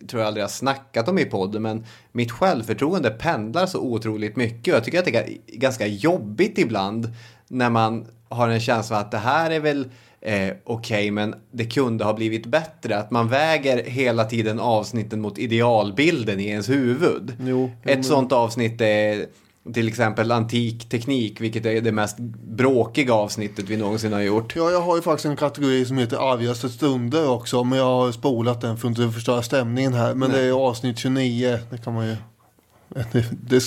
tror jag aldrig har snackat om i podden, men mitt självförtroende pendlar så otroligt mycket. Och jag tycker att det är ga- ganska jobbigt ibland när man har en känsla att det här är väl eh, okej, men det kunde ha blivit bättre. Att man väger hela tiden avsnitten mot idealbilden i ens huvud. Jo, Ett sånt avsnitt är till exempel antik teknik, vilket är det mest bråkiga avsnittet vi någonsin har gjort. Ja, jag har ju faktiskt en kategori som heter argaste stunder också. Men jag har spolat den för att inte förstöra stämningen här. Men det är avsnitt 29. Det kan man ju... Det, det,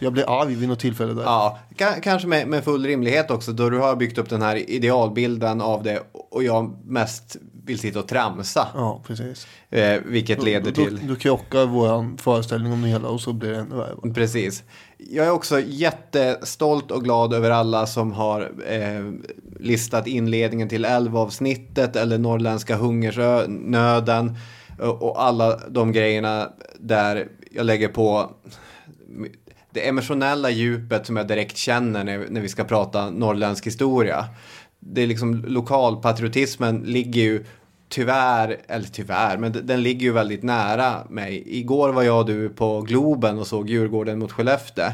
jag blir arg vid något tillfälle där. Ja, ka- kanske med, med full rimlighet också då du har byggt upp den här idealbilden av det och jag mest vill sitta och tramsa. Ja, precis. Eh, vilket leder Då, till... då krockar vår föreställning om det hela och så blir det ännu värre. Precis. Jag är också jättestolt och glad över alla som har eh, listat inledningen till 11-avsnittet eller norrländska hungersnöden och och alla de grejerna där jag lägger på det emotionella djupet som jag direkt känner när, när vi ska prata norrländsk historia. Det är liksom lokalpatriotismen ligger ju tyvärr, eller tyvärr, men den ligger ju väldigt nära mig. Igår var jag och du på Globen och såg Djurgården mot Skellefteå.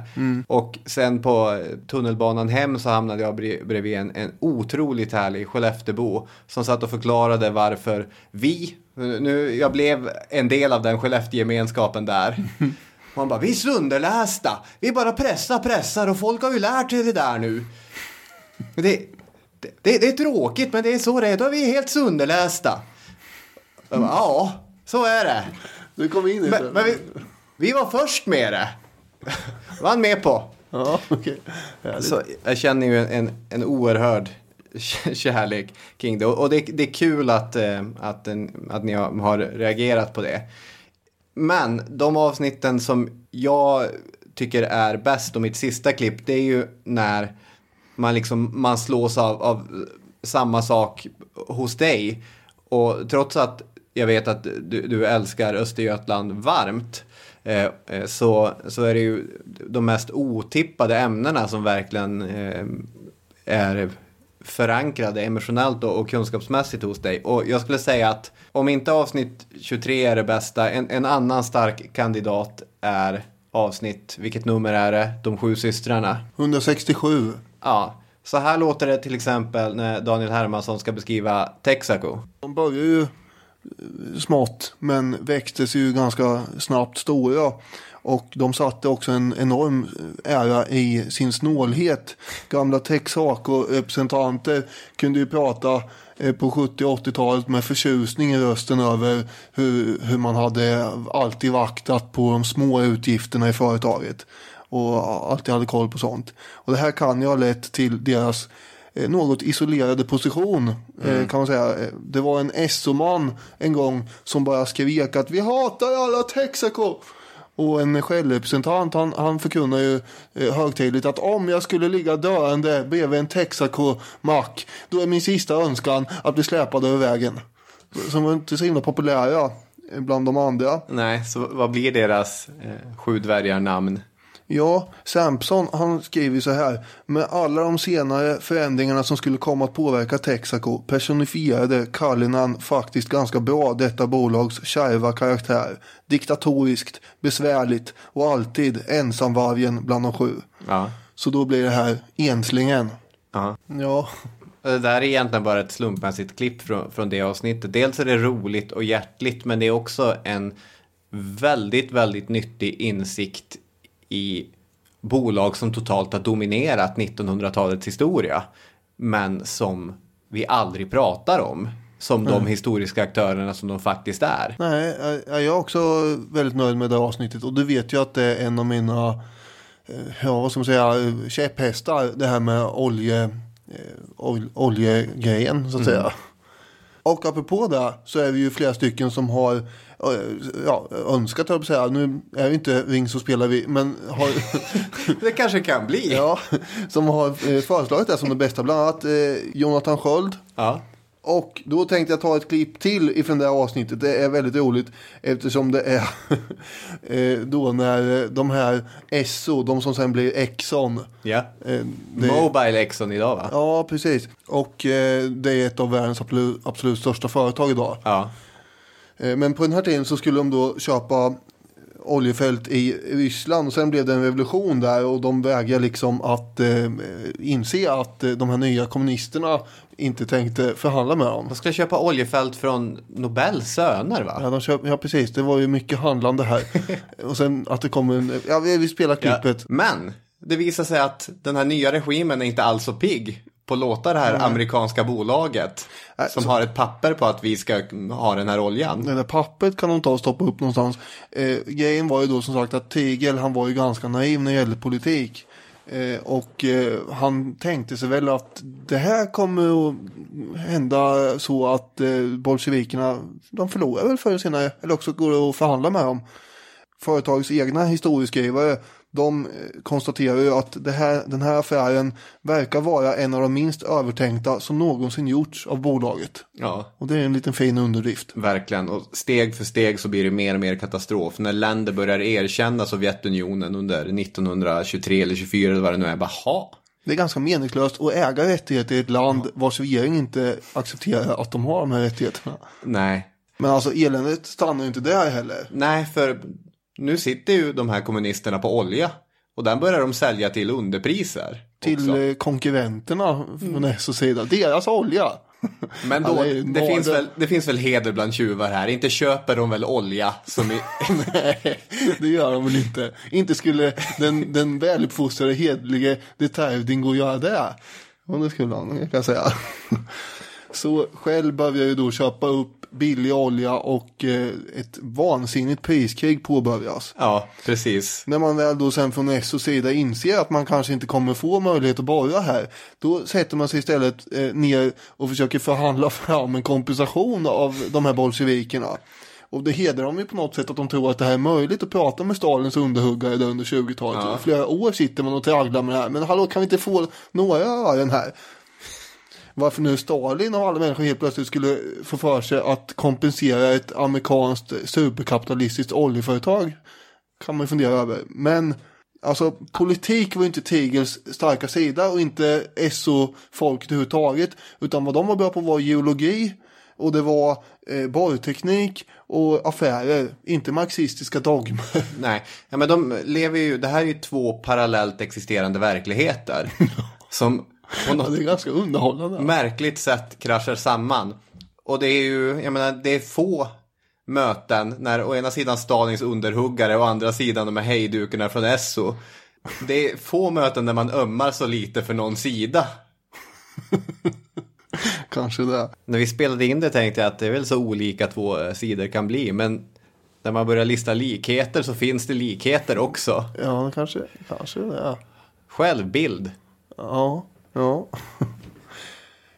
Och sen på tunnelbanan hem så hamnade jag bre- bredvid en, en otroligt härlig Skellefteåbo som satt och förklarade varför vi, nu, jag blev en del av den Skellefteå-gemenskapen där. Han bara, vi är sönderlästa. Vi bara pressar, pressar och folk har ju lärt sig det där nu. Det, det, det, det är tråkigt, men det är så det är. Då är vi helt sönderlästa. Bara, ja, så är det. Du kom in i Men, men vi, vi var först med det. var han med på. Ja. Härligt. Så jag känner ju en, en oerhörd kärlek kring det. Och det, det är kul att, eh, att, att ni har reagerat på det. Men de avsnitten som jag tycker är bäst och mitt sista klipp det är ju när man liksom man slås av, av samma sak hos dig. Och trots att jag vet att du, du älskar Östergötland varmt eh, eh så, så är det ju de mest otippade ämnena som verkligen eh, är förankrade emotionellt och, och kunskapsmässigt hos dig. Och jag skulle säga att om inte avsnitt 23 är det bästa, en, en annan stark kandidat är avsnitt, vilket nummer är det? De sju systrarna. 167. Ja, så här låter det till exempel när Daniel Hermansson ska beskriva Texaco. De börjar ju smått men växte sig ju ganska snabbt stora. Och de satte också en enorm ära i sin snålhet. Gamla Texaco-representanter kunde ju prata eh, på 70 och 80-talet med förtjusning i rösten över hur, hur man hade alltid vaktat på de små utgifterna i företaget. Och alltid hade koll på sånt. Och det här kan ju ha lett till deras eh, något isolerade position eh, kan man säga. Det var en SO-man en gång som bara skrek att vi hatar alla Texaco. Och en självrepresentant han, han förkunnar ju eh, högtidligt att om jag skulle ligga döende bredvid en Texaco-mack då är min sista önskan att bli släpad över vägen. Som var inte så himla populära bland de andra. Nej, så vad blir deras eh, sju dvärgar namn? Ja, Sampson han skriver så här. Med alla de senare förändringarna som skulle komma att påverka Texaco personifierade Cullinan faktiskt ganska bra detta bolags kärva karaktär. Diktatoriskt, besvärligt och alltid ensamvargen bland de sju. Ja. Så då blir det här enslingen. Ja. Ja, Det där är egentligen bara ett slumpmässigt klipp från, från det avsnittet. Dels är det roligt och hjärtligt, men det är också en väldigt, väldigt nyttig insikt i bolag som totalt har dominerat 1900-talets historia, men som vi aldrig pratar om. Som de historiska aktörerna som de faktiskt är. Nej, jag- är också väldigt nöjd med det här avsnittet. Och du vet ju att det är en av mina, eh, ja vad ska man säga, käpphästar. Det här med olje, eh, ol, oljegrejen så att säga. Och apropå det så är vi ju flera stycken som har ja, önskat, jag säga. Nu är vi inte Ring så spelar vi, men har, Det kanske kan bli. ja, som har eh, föreslagit det som det bästa. Bland annat eh, Jonathan Sköld. Ja. Och då tänkte jag ta ett klipp till ifrån det här avsnittet. Det är väldigt roligt eftersom det är eh, då när de här Esso, de som sen blir Exxon. ja. det- Mobile Exxon idag va? Ja, precis. Och det är ett av världens absolut, absolut största företag idag. Ja. Eh, Men på den här tiden så skulle de då köpa oljefält i Ryssland och sen blev det en revolution där och de vägrade liksom att eh, inse att eh, de här nya kommunisterna inte tänkte förhandla med dem. De ska köpa oljefält från Nobels söner va? Ja, de köp, ja, precis. Det var ju mycket handlande här. och sen att det kommer en... Ja, vi, vi spelar klippet. Men det visar sig att den här nya regimen är inte alls så pigg på låta det här amerikanska bolaget Nej, som så- har ett papper på att vi ska ha den här oljan. Det där pappret kan de ta och stoppa upp någonstans. Eh, grejen var ju då som sagt att Tigel han var ju ganska naiv när det gällde politik. Eh, och eh, han tänkte sig väl att det här kommer att hända så att eh, bolsjevikerna de förlorar väl förr eller senare. Eller också går det att förhandla med dem. Företagets egna historieskrivare de eh, konstaterar ju att här, den här affären verkar vara en av de minst övertänkta som någonsin gjorts av bolaget. Ja, Och det är en liten fin underdrift. verkligen. Och steg för steg så blir det mer och mer katastrof. När länder börjar erkänna Sovjetunionen under 1923 eller 24 eller vad det nu är. Bara, ha. Det är ganska meningslöst att äga rättigheter i ett land vars regering inte accepterar att de har de här rättigheterna. Nej. Men alltså eländet stannar ju inte där heller. Nej, för nu sitter ju de här kommunisterna på olja. Och den börjar de sälja till underpriser. Till också. eh, konkurrenterna från SOs sida. Deras olja. Men då, det det, finns väl, det finns väl heder bland tjuvar här. Inte köper de väl olja som i, Nej, det gör de väl inte. Inte skulle den, den väluppfostrade, hedlige Deterdingo göra det. Och det skulle han, kan jag säga. Så själv börjar ju då köpa upp billig olja och eh, ett vansinnigt priskrig påbörjas. Ja, precis. När man väl då sen från SOs sida inser att man kanske inte kommer få möjlighet att borra här. Då sätter man sig istället eh, ner och försöker förhandla fram en kompensation av de här bolsjevikerna. Och det hedrar dem ju på något sätt att de tror att det här är möjligt att prata med Stalins underhuggare där under 20-talet. Ja. Flera år sitter man och tragglar med det här. Men hallå, kan vi inte få några ören här? Varför nu Stalin av alla människor helt plötsligt skulle få för sig att kompensera ett amerikanskt superkapitalistiskt oljeföretag kan man ju fundera över. Men alltså politik var ju inte Tigels starka sida och inte SO-folket överhuvudtaget. Utan vad de var bra på var geologi och det var eh, borrteknik och affärer, inte marxistiska dogmer. Nej, ja, men de lever ju, det här är ju två parallellt existerande verkligheter. som på det är ganska underhållande. märkligt sätt kraschar samman. Och det är ju, jag menar, det är få möten när å ena sidan Stalins underhuggare och å andra sidan de här hejdukarna från Esso. Det är få möten där man ömmar så lite för någon sida. Kanske det. När vi spelade in det tänkte jag att det är väl så olika två sidor kan bli, men när man börjar lista likheter så finns det likheter också. Ja, kanske, kanske det. Självbild. Ja, ja.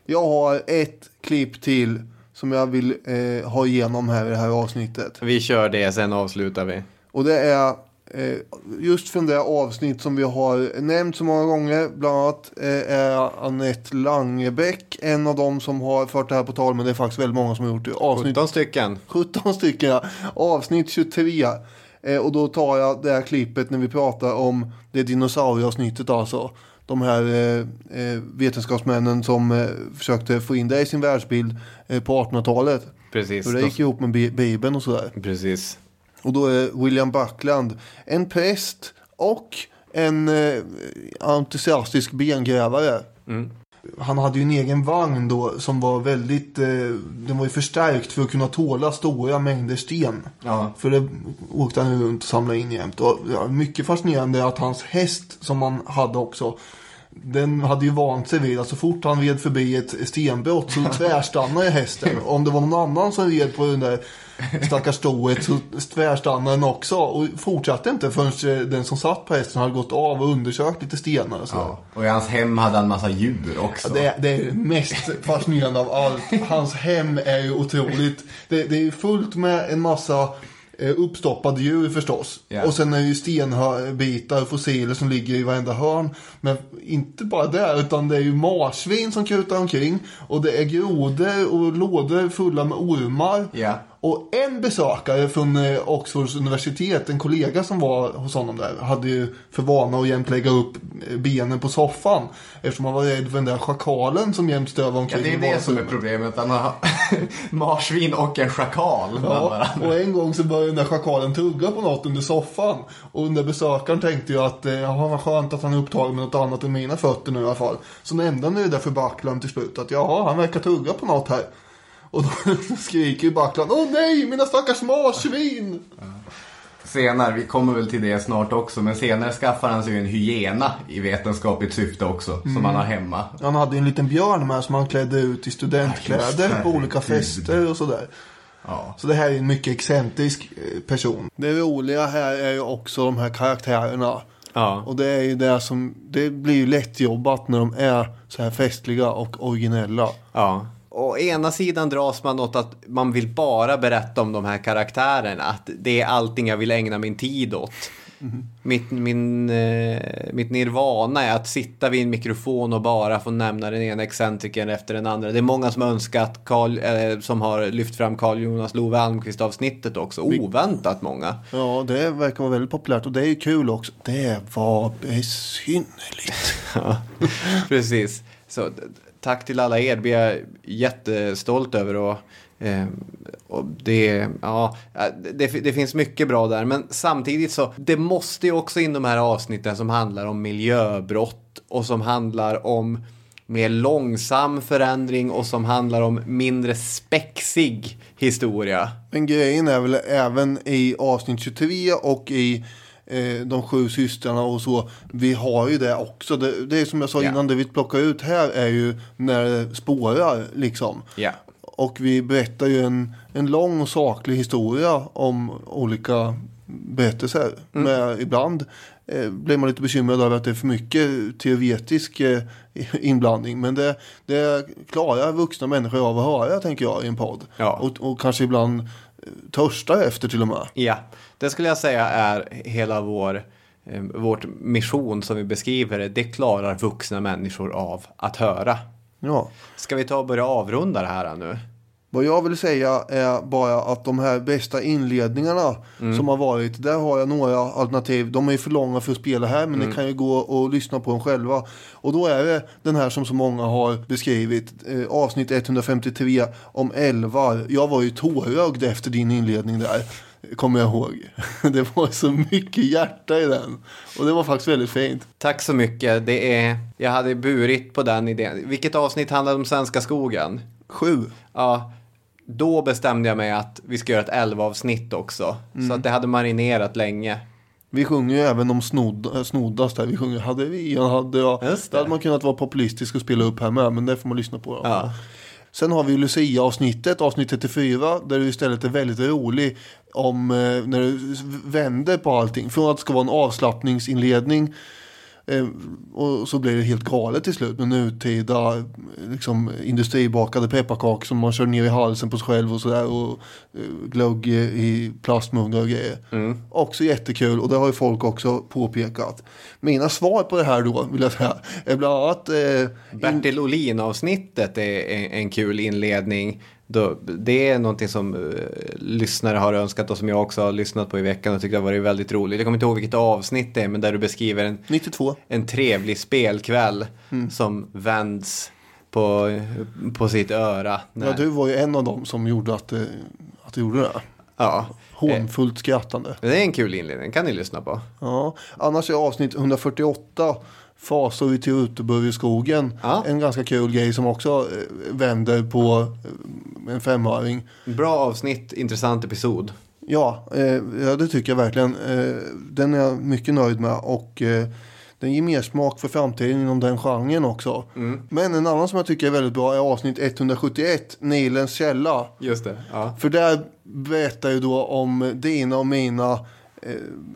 Jag har ett klipp till som jag vill eh, ha igenom här i det här avsnittet. Vi kör det, sen avslutar vi. Och det är eh, just från det avsnitt som vi har nämnt så många gånger. Bland annat eh, är Annette Langebäck en av dem som har fört det här på tal. Men det är faktiskt väldigt många som har gjort det. Avsnitt 17 stycken. 17 stycken, ja. avsnitt 23. Eh, och då tar jag det här klippet när vi pratar om det dinosaurieavsnittet alltså. De här eh, eh, vetenskapsmännen som eh, försökte få in det i sin världsbild eh, på 1800-talet. Precis. Och det gick ihop med Bi- Bibeln och sådär. Precis. Och då är William Buckland en präst och en eh, entusiastisk bengrävare. Han hade ju en egen vagn då som var väldigt, eh, den var ju förstärkt för att kunna tåla stora mängder sten. Ja. För det åkte han runt och samlade in jämt. Och, ja, mycket fascinerande att hans häst som han hade också. Den hade ju vant sig vid att så fort han red förbi ett stenbrott så tvärstannade hästen. Om det var någon annan som red på den där stackars stoet så tvärstannade den också. Och fortsatte inte förrän eh, den som satt på hästen hade gått av och undersökt lite stenar och sådär. Ja. Och i hans hem hade han massa djur också. Ja, det, är, det är det mest fascinerande av allt. Hans hem är ju otroligt. Det, det är fullt med en massa uppstoppade djur förstås. Ja. Och sen är det ju stenbitar och fossiler som ligger i varenda hörn. Men inte bara där, utan det är ju marsvin som kutar omkring. Och det är grodor och lådor fulla med ormar. Ja. Och en besökare från eh, Oxfords universitet, en kollega som var hos honom där, hade ju för vana att jämt lägga upp eh, benen på soffan. Eftersom han var rädd för den där schakalen som jämt stövade Ja, omkring det är det som är problemet. Han har marsvin och en schakal Ja, och en gång så började den där schakalen tugga på något under soffan. Och den där besökaren tänkte ju att, eh, jaha vad skönt att han är upptagen med något annat än mina fötter nu i alla fall. Så nämnde han det där för till slut att jaha, han verkar tugga på något här. Och då skriker ju Backland, åh nej, mina stackars marsvin! Senare, vi kommer väl till det snart också, men senare skaffar han sig en hyena i vetenskapligt syfte också, som han har hemma. Han hade ju en liten björn med som han klädde ut i studentkläder på olika fester och sådär. Ja. Så det här är en mycket excentrisk eh, person. Det roliga här är ju också de här karaktärerna. Ja. Och det är ju det som, det blir ju lättjobbat när de är så här festliga och originella. Ja. Å ena sidan dras man åt att man vill bara berätta om de här karaktärerna. Att det är allting jag vill ägna min tid åt. Mitt, min, eh, mitt nirvana är att sitta vid en mikrofon och bara få nämna den ena excentrikern efter den andra. Det är många som önskat, Carl, eh, som har lyft fram Carl Jonas Love Almqvist avsnittet också. Oväntat många. Ja, det verkar vara väldigt populärt och det är ju kul också. Det var besynnerligt. Ja, precis. Så tack till alla er. Vi är jättestolt över och, eh, och det, ja, det, det finns mycket bra där. Men samtidigt så, det måste ju också in de här avsnitten som handlar om miljöbrott och som handlar om mer långsam förändring och som handlar om mindre spexig historia. Men grejen är väl även i avsnitt 23 och i eh, de sju systrarna och så. Vi har ju det också. Det, det är som jag sa Ja. innan, det vi plockar ut här är ju när det spårar liksom. Ja. Och vi berättar ju en, en lång och saklig historia om olika berättelser. Men ibland eh, blir man lite bekymrad över att det är för mycket teoretisk eh, inblandning. Men det, det klarar vuxna människor av att höra, tänker jag, i en podd. Ja. Och, och kanske ibland törstar efter till och med. Ja, det skulle jag säga är hela vår, eh, vårt mission som vi beskriver det. Det klarar vuxna människor av att höra. Ja. Ska vi ta och börja avrunda det här nu? Vad jag vill säga är bara att de här bästa inledningarna som har varit, där har jag några alternativ. De är för långa för att spela här, men ni kan ju gå och lyssna på dem själva. Och då är det den här som så många har beskrivit, eh, avsnitt 153 om älvar. Jag var ju tårögd efter din inledning där, kommer jag ihåg. Det var så mycket hjärta i den. Och det var faktiskt väldigt fint. Tack så mycket. Det är, jag hade burit på den idén. Vilket avsnitt handlade om svenska skogen? Sju. Ja, då bestämde jag mig att vi ska göra ett 11 avsnitt också. Så att det hade marinerat länge. Vi sjunger ju även om snod, snoddas där. Vi sjunger hade vi, hade jag. Just Det det. hade man kunnat vara populistisk och spela upp här med. Men det får man lyssna på. Ja. Sen har vi Lucia-avsnittet, avsnitt 34. Där du istället är väldigt rolig. Om eh, när du vänder på allting. Från att det ska vara en avslappningsinledning. Eh, och så blir det helt galet till slut med nutida liksom, industribakade pepparkakor som man kör ner i halsen på sig själv och sådär. Och eh, glögg i- plastmuggar och grejer. Också jättekul och det har ju folk också påpekat. Mina svar på det här då vill jag säga är bland annat eh, Bertil Olin-avsnittet är en, en kul inledning. Då, det är någonting som eh, lyssnare har önskat och som jag också har lyssnat på i veckan och tyckte har varit väldigt roligt. Jag kommer inte ihåg vilket avsnitt det är men där du beskriver en, 92. en trevlig spelkväll som vänds på, på sitt öra. Ja, när- du var ju en av dem som gjorde att, eh, att du gjorde det. ja. Hånfullt skrattande. Det är en kul inledning, kan ni lyssna på. Ja, annars är avsnitt 148 Fasor i Tureturburg i skogen. Ja. En ganska kul grej som också eh, vänder på eh, en femöring. Bra avsnitt, intressant episod. Ja, eh, ja, det tycker jag verkligen. Eh, den är jag mycket nöjd med och eh, den ger mer smak för framtiden inom den genren också. Men en annan som jag tycker är väldigt bra är avsnitt 171, Nilens källa. Just det. Ja. För där berättar ju då om dina och mina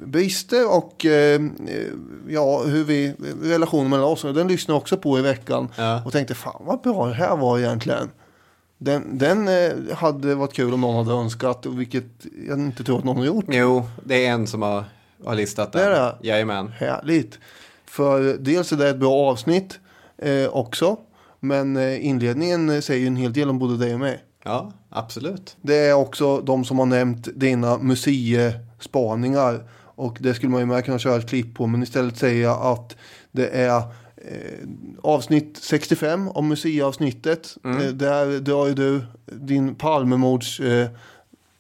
brister och eh, eh, ja, hur vi, relationen mellan oss. Den lyssnade jag också på i veckan Ja. och tänkte fan vad bra det här var egentligen. Den, den eh, hade varit kul om någon hade önskat, vilket jag inte tror att någon har gjort. Jo, det är en som har, har listat den. Det är det? Jajamän. Härligt. För dels är det ett bra avsnitt eh, också. Men eh, inledningen eh, säger ju en hel del om både dig och mig. Ja, absolut. Det är också de som har nämnt dina museispaningar. Och det skulle man ju med kunna köra ett klipp på. Men istället säga att det är eh, avsnitt 65 om museiavsnittet. Eh, där drar ju du din Palmemords eh,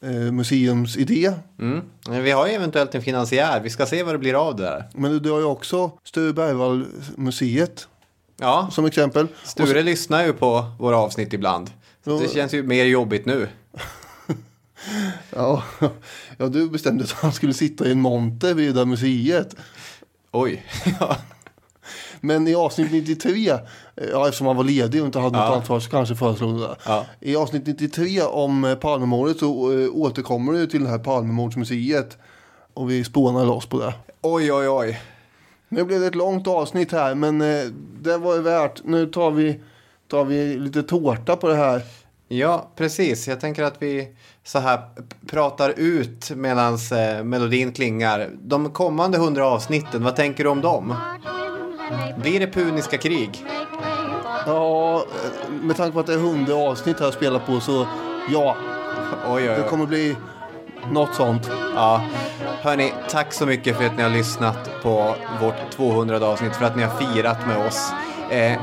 eh, museumsidé. Mm. Men Vi har ju eventuellt en finansiär. Vi ska se vad det blir av det där. Men du drar ju också Sture Bergvall-museet Ja, som exempel. Och så- Sture lyssnar ju på våra avsnitt ibland. Så det känns ju mer jobbigt nu. Ja, ja, du bestämde att han skulle sitta i en monter vid det där museet. Oj. ja. Men i avsnitt 93, eh, ja, eftersom han var ledig och inte hade något Ja. ansvar så kanske föreslog det. Ja. I avsnitt 93 om eh, Palmemordet så äh, återkommer du till det här Palmemordsmuseet. Och vi spånar loss på det. Oj, oj, oj. Nu blev det ett långt avsnitt här men eh, det var ju värt. Nu tar vi, tar vi lite tårta på det här. Ja, precis. Jag tänker att vi så här pratar ut medan eh, melodin klingar. De kommande hundra avsnitten, vad tänker du om dem? Blir det puniska krig? Ja, med tanke på att det är 100 avsnitt här att spela på så ja, Oj, oj, det oj. kommer bli något sånt. Ja, hörni, tack så mycket för att ni har lyssnat på vårt 200 avsnitt, för att ni har firat med oss. Eh,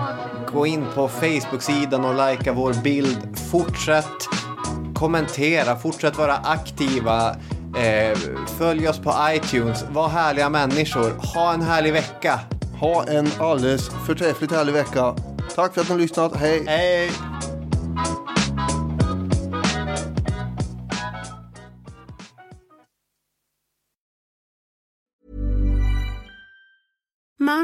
gå in på Facebook-sidan och likea vår bild. Fortsätt kommentera, fortsätt vara aktiva. Eh, följ oss på iTunes, var härliga människor. Ha en härlig vecka. Ha en alldeles förträffligt härlig vecka. Tack för att ni har lyssnat. Hej! Hej!